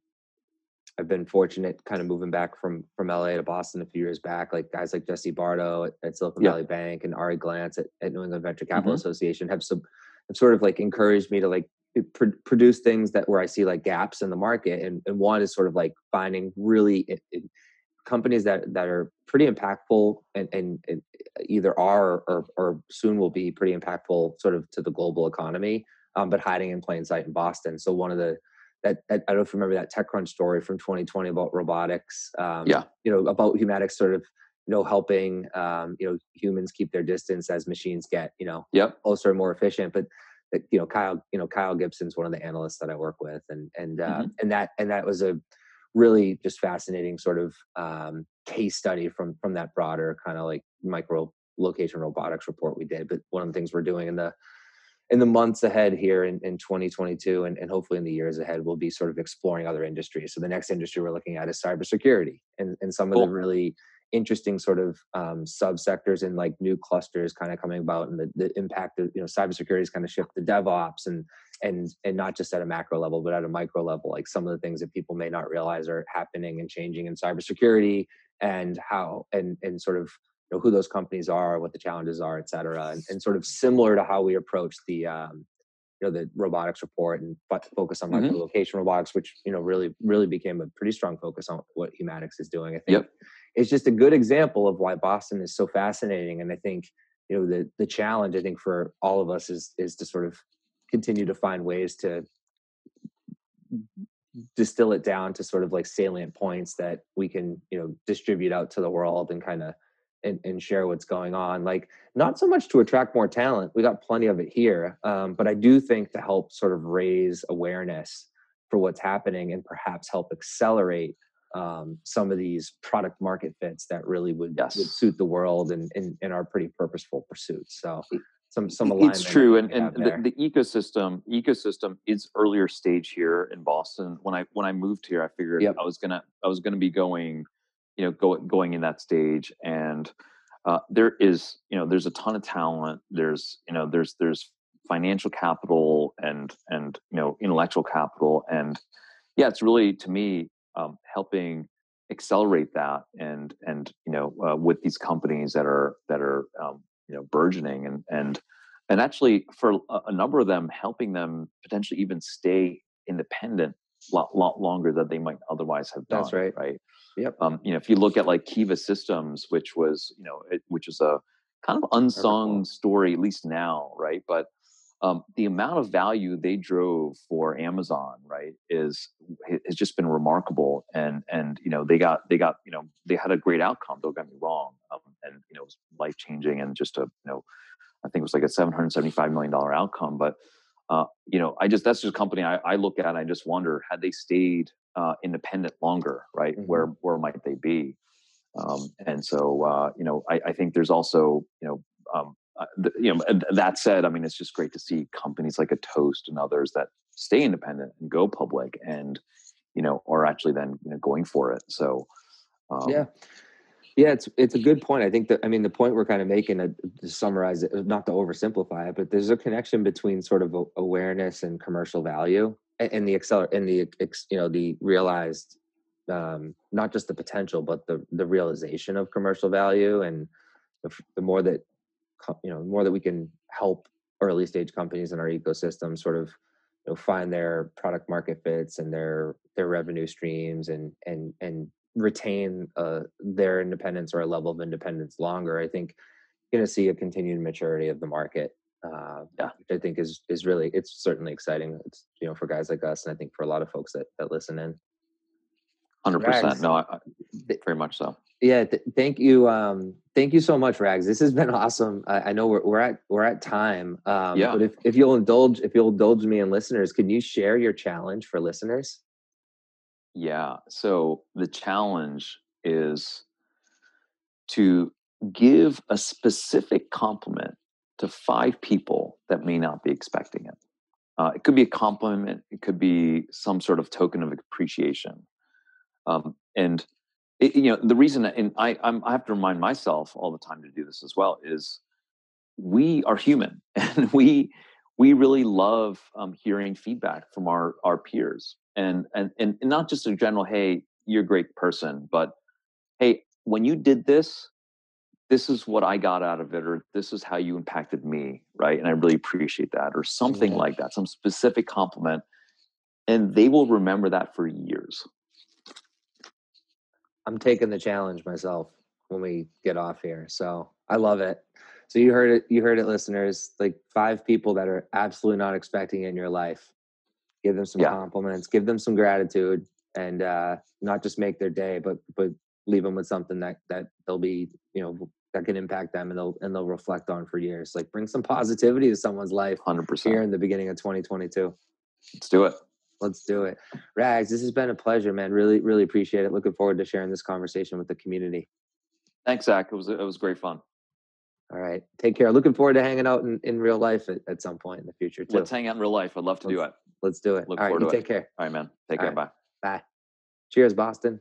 Speaker 3: I've been fortunate kind of moving back from from LA to Boston a few years back. Like guys like Jesse Bardo at, at Silicon yeah. Valley Bank and Ari glantz at, at New England Venture Capital mm-hmm. Association have some have sort of like encouraged me to like pr- produce things that where I see like gaps in the market. And, and one is sort of like finding really it, it, companies that that are pretty impactful and, and, and either are or, or soon will be pretty impactful sort of to the global economy, um, but hiding in plain sight in Boston. So one of the that, I don't know if you remember that TechCrunch story from 2020 about robotics. Um,
Speaker 1: yeah.
Speaker 3: You know, about Humanix sort of, you know, helping, um, you know, humans keep their distance as machines get, you know,
Speaker 1: yep.
Speaker 3: closer and more efficient. But, you know, Kyle, you know, Kyle Gibson's one of the analysts that I work with. And, and, uh, mm-hmm. and that, and that was a really just fascinating sort of um, case study from, from that broader kind of like micro location robotics report we did. But one of the things we're doing in the, in the months ahead here in, in 2022 and, and hopefully in the years ahead we'll be sort of exploring other industries so the next industry we're looking at is cybersecurity and, and some cool. of the really interesting sort of um, subsectors and like new clusters kind of coming about and the, the impact of you know cybersecurity is kind of shift to DevOps and and and not just at a macro level but at a micro level like some of the things that people may not realize are happening and changing in cybersecurity and how and and sort of you know who those companies are, what the challenges are, et cetera, and, and sort of similar to how we approach the um, you know the robotics report and focus on mm-hmm. location robotics, which you know really really became a pretty strong focus on what Humatics is doing. I think yep. It's just a good example of why Boston is so fascinating, and I think you know the the challenge I think for all of us is is to sort of continue to find ways to distill it down to sort of like salient points that we can you know distribute out to the world and kind of and, and, share what's going on. Like not so much to attract more talent, we got plenty of it here, um, but I do think to help sort of raise awareness for what's happening and perhaps help accelerate um, some of these product market fits that really would, yes. would suit the world and, and, and are pretty purposeful pursuits. So some some alignment.
Speaker 1: It's true, and, and the, the, ecosystem ecosystem is earlier stage here in Boston. When I when I moved here, I figured yep. I was gonna I was gonna be going you know go, going in that stage and uh, there is you know there's a ton of talent there's you know there's there's financial capital and and you know intellectual capital and yeah it's really to me um, helping accelerate that and and you know uh, with these companies that are that are um, you know burgeoning and and and actually for a, a number of them helping them potentially even stay independent a lot, lot longer than they might otherwise have done
Speaker 3: that's right
Speaker 1: right
Speaker 3: Yep.
Speaker 1: Um, you know, if you look at like Kiva Systems, which was, you know, it, which is a kind of unsung story, at least now, right? But um, the amount of value they drove for Amazon, right, is has just been remarkable. And and you know, they got they got you know they had a great outcome. Don't get me wrong, um, and you know, it was life changing and just a you know, I think it was like a seven hundred seventy five million dollar outcome. But uh, you know, I just that's just a company I, I look at and I just wonder had they stayed uh, independent longer, right? Mm-hmm. Where where might they be? Um, and so uh, you know, I, I, think there's also you know. Um, uh, you know that said i mean it's just great to see companies like a toast and others that stay independent and go public and you know, are actually then you know going for it. So
Speaker 3: um, yeah. Yeah, it's it's a good point. I think that I mean the point we're kind of making uh, to summarize it, not to oversimplify it, but there's a connection between sort of awareness and commercial value, and the acceler and the you know the realized um, not just the potential, but the the realization of commercial value, and the, the more that you know, the more that we can help early stage companies in our ecosystem sort of you know find their product market fits and their their revenue streams and and and retain uh, their independence or a level of independence longer, I think you're going to see a continued maturity of the market. Uh, yeah, which I think is is really it's certainly exciting. It's you know for guys like us, and I think for a lot of folks that that listen in.
Speaker 1: Hundred percent. No, I, very much so.
Speaker 3: Yeah, th- thank you. Um, thank you so much, Rags. This has been [laughs] awesome. I, I know we're, we're at we're at time. Um, yeah. But if, if you'll indulge, if you'll indulge me and listeners, can you share your challenge for listeners?
Speaker 1: Yeah. So the challenge is to give a specific compliment to five people that may not be expecting it. Uh, it could be a compliment, it could be some sort of token of appreciation. Um, and it, you know the reason, and I, I'm, I have to remind myself all the time to do this as well, is we are human, [laughs] and we we really love um, hearing feedback from our our peers. And and and not just a general hey you're a great person but hey when you did this this is what i got out of it or this is how you impacted me right? And i really appreciate that or something yeah. like that some specific compliment. And they will remember that for years
Speaker 3: i'm taking the challenge myself when we get off here so i love it so you heard it you heard it listeners like five people that are absolutely not expecting it in your life give them some yeah. compliments, give them some gratitude, and uh, not just make their day, but but leave them with something that that they'll be you know that can impact them and they'll and they'll reflect on for years. Like bring some positivity to someone's life.
Speaker 1: Hundred percent
Speaker 3: here in the beginning of 2022.
Speaker 1: Let's do it.
Speaker 3: Let's do it. Rags, this has been a pleasure, man. Really, really appreciate it. Looking forward to sharing this conversation with the community.
Speaker 1: Thanks, Zach. It was it was great fun.
Speaker 3: All right. Take care. Looking forward to hanging out in, in real life at, at some point in the future too.
Speaker 1: Let's hang out in real life. I'd love to
Speaker 3: let's,
Speaker 1: do it.
Speaker 3: Let's do it. Look All right. You take care.
Speaker 1: All right, man. Take All care. Right.
Speaker 3: Bye. Bye. Cheers, Boston.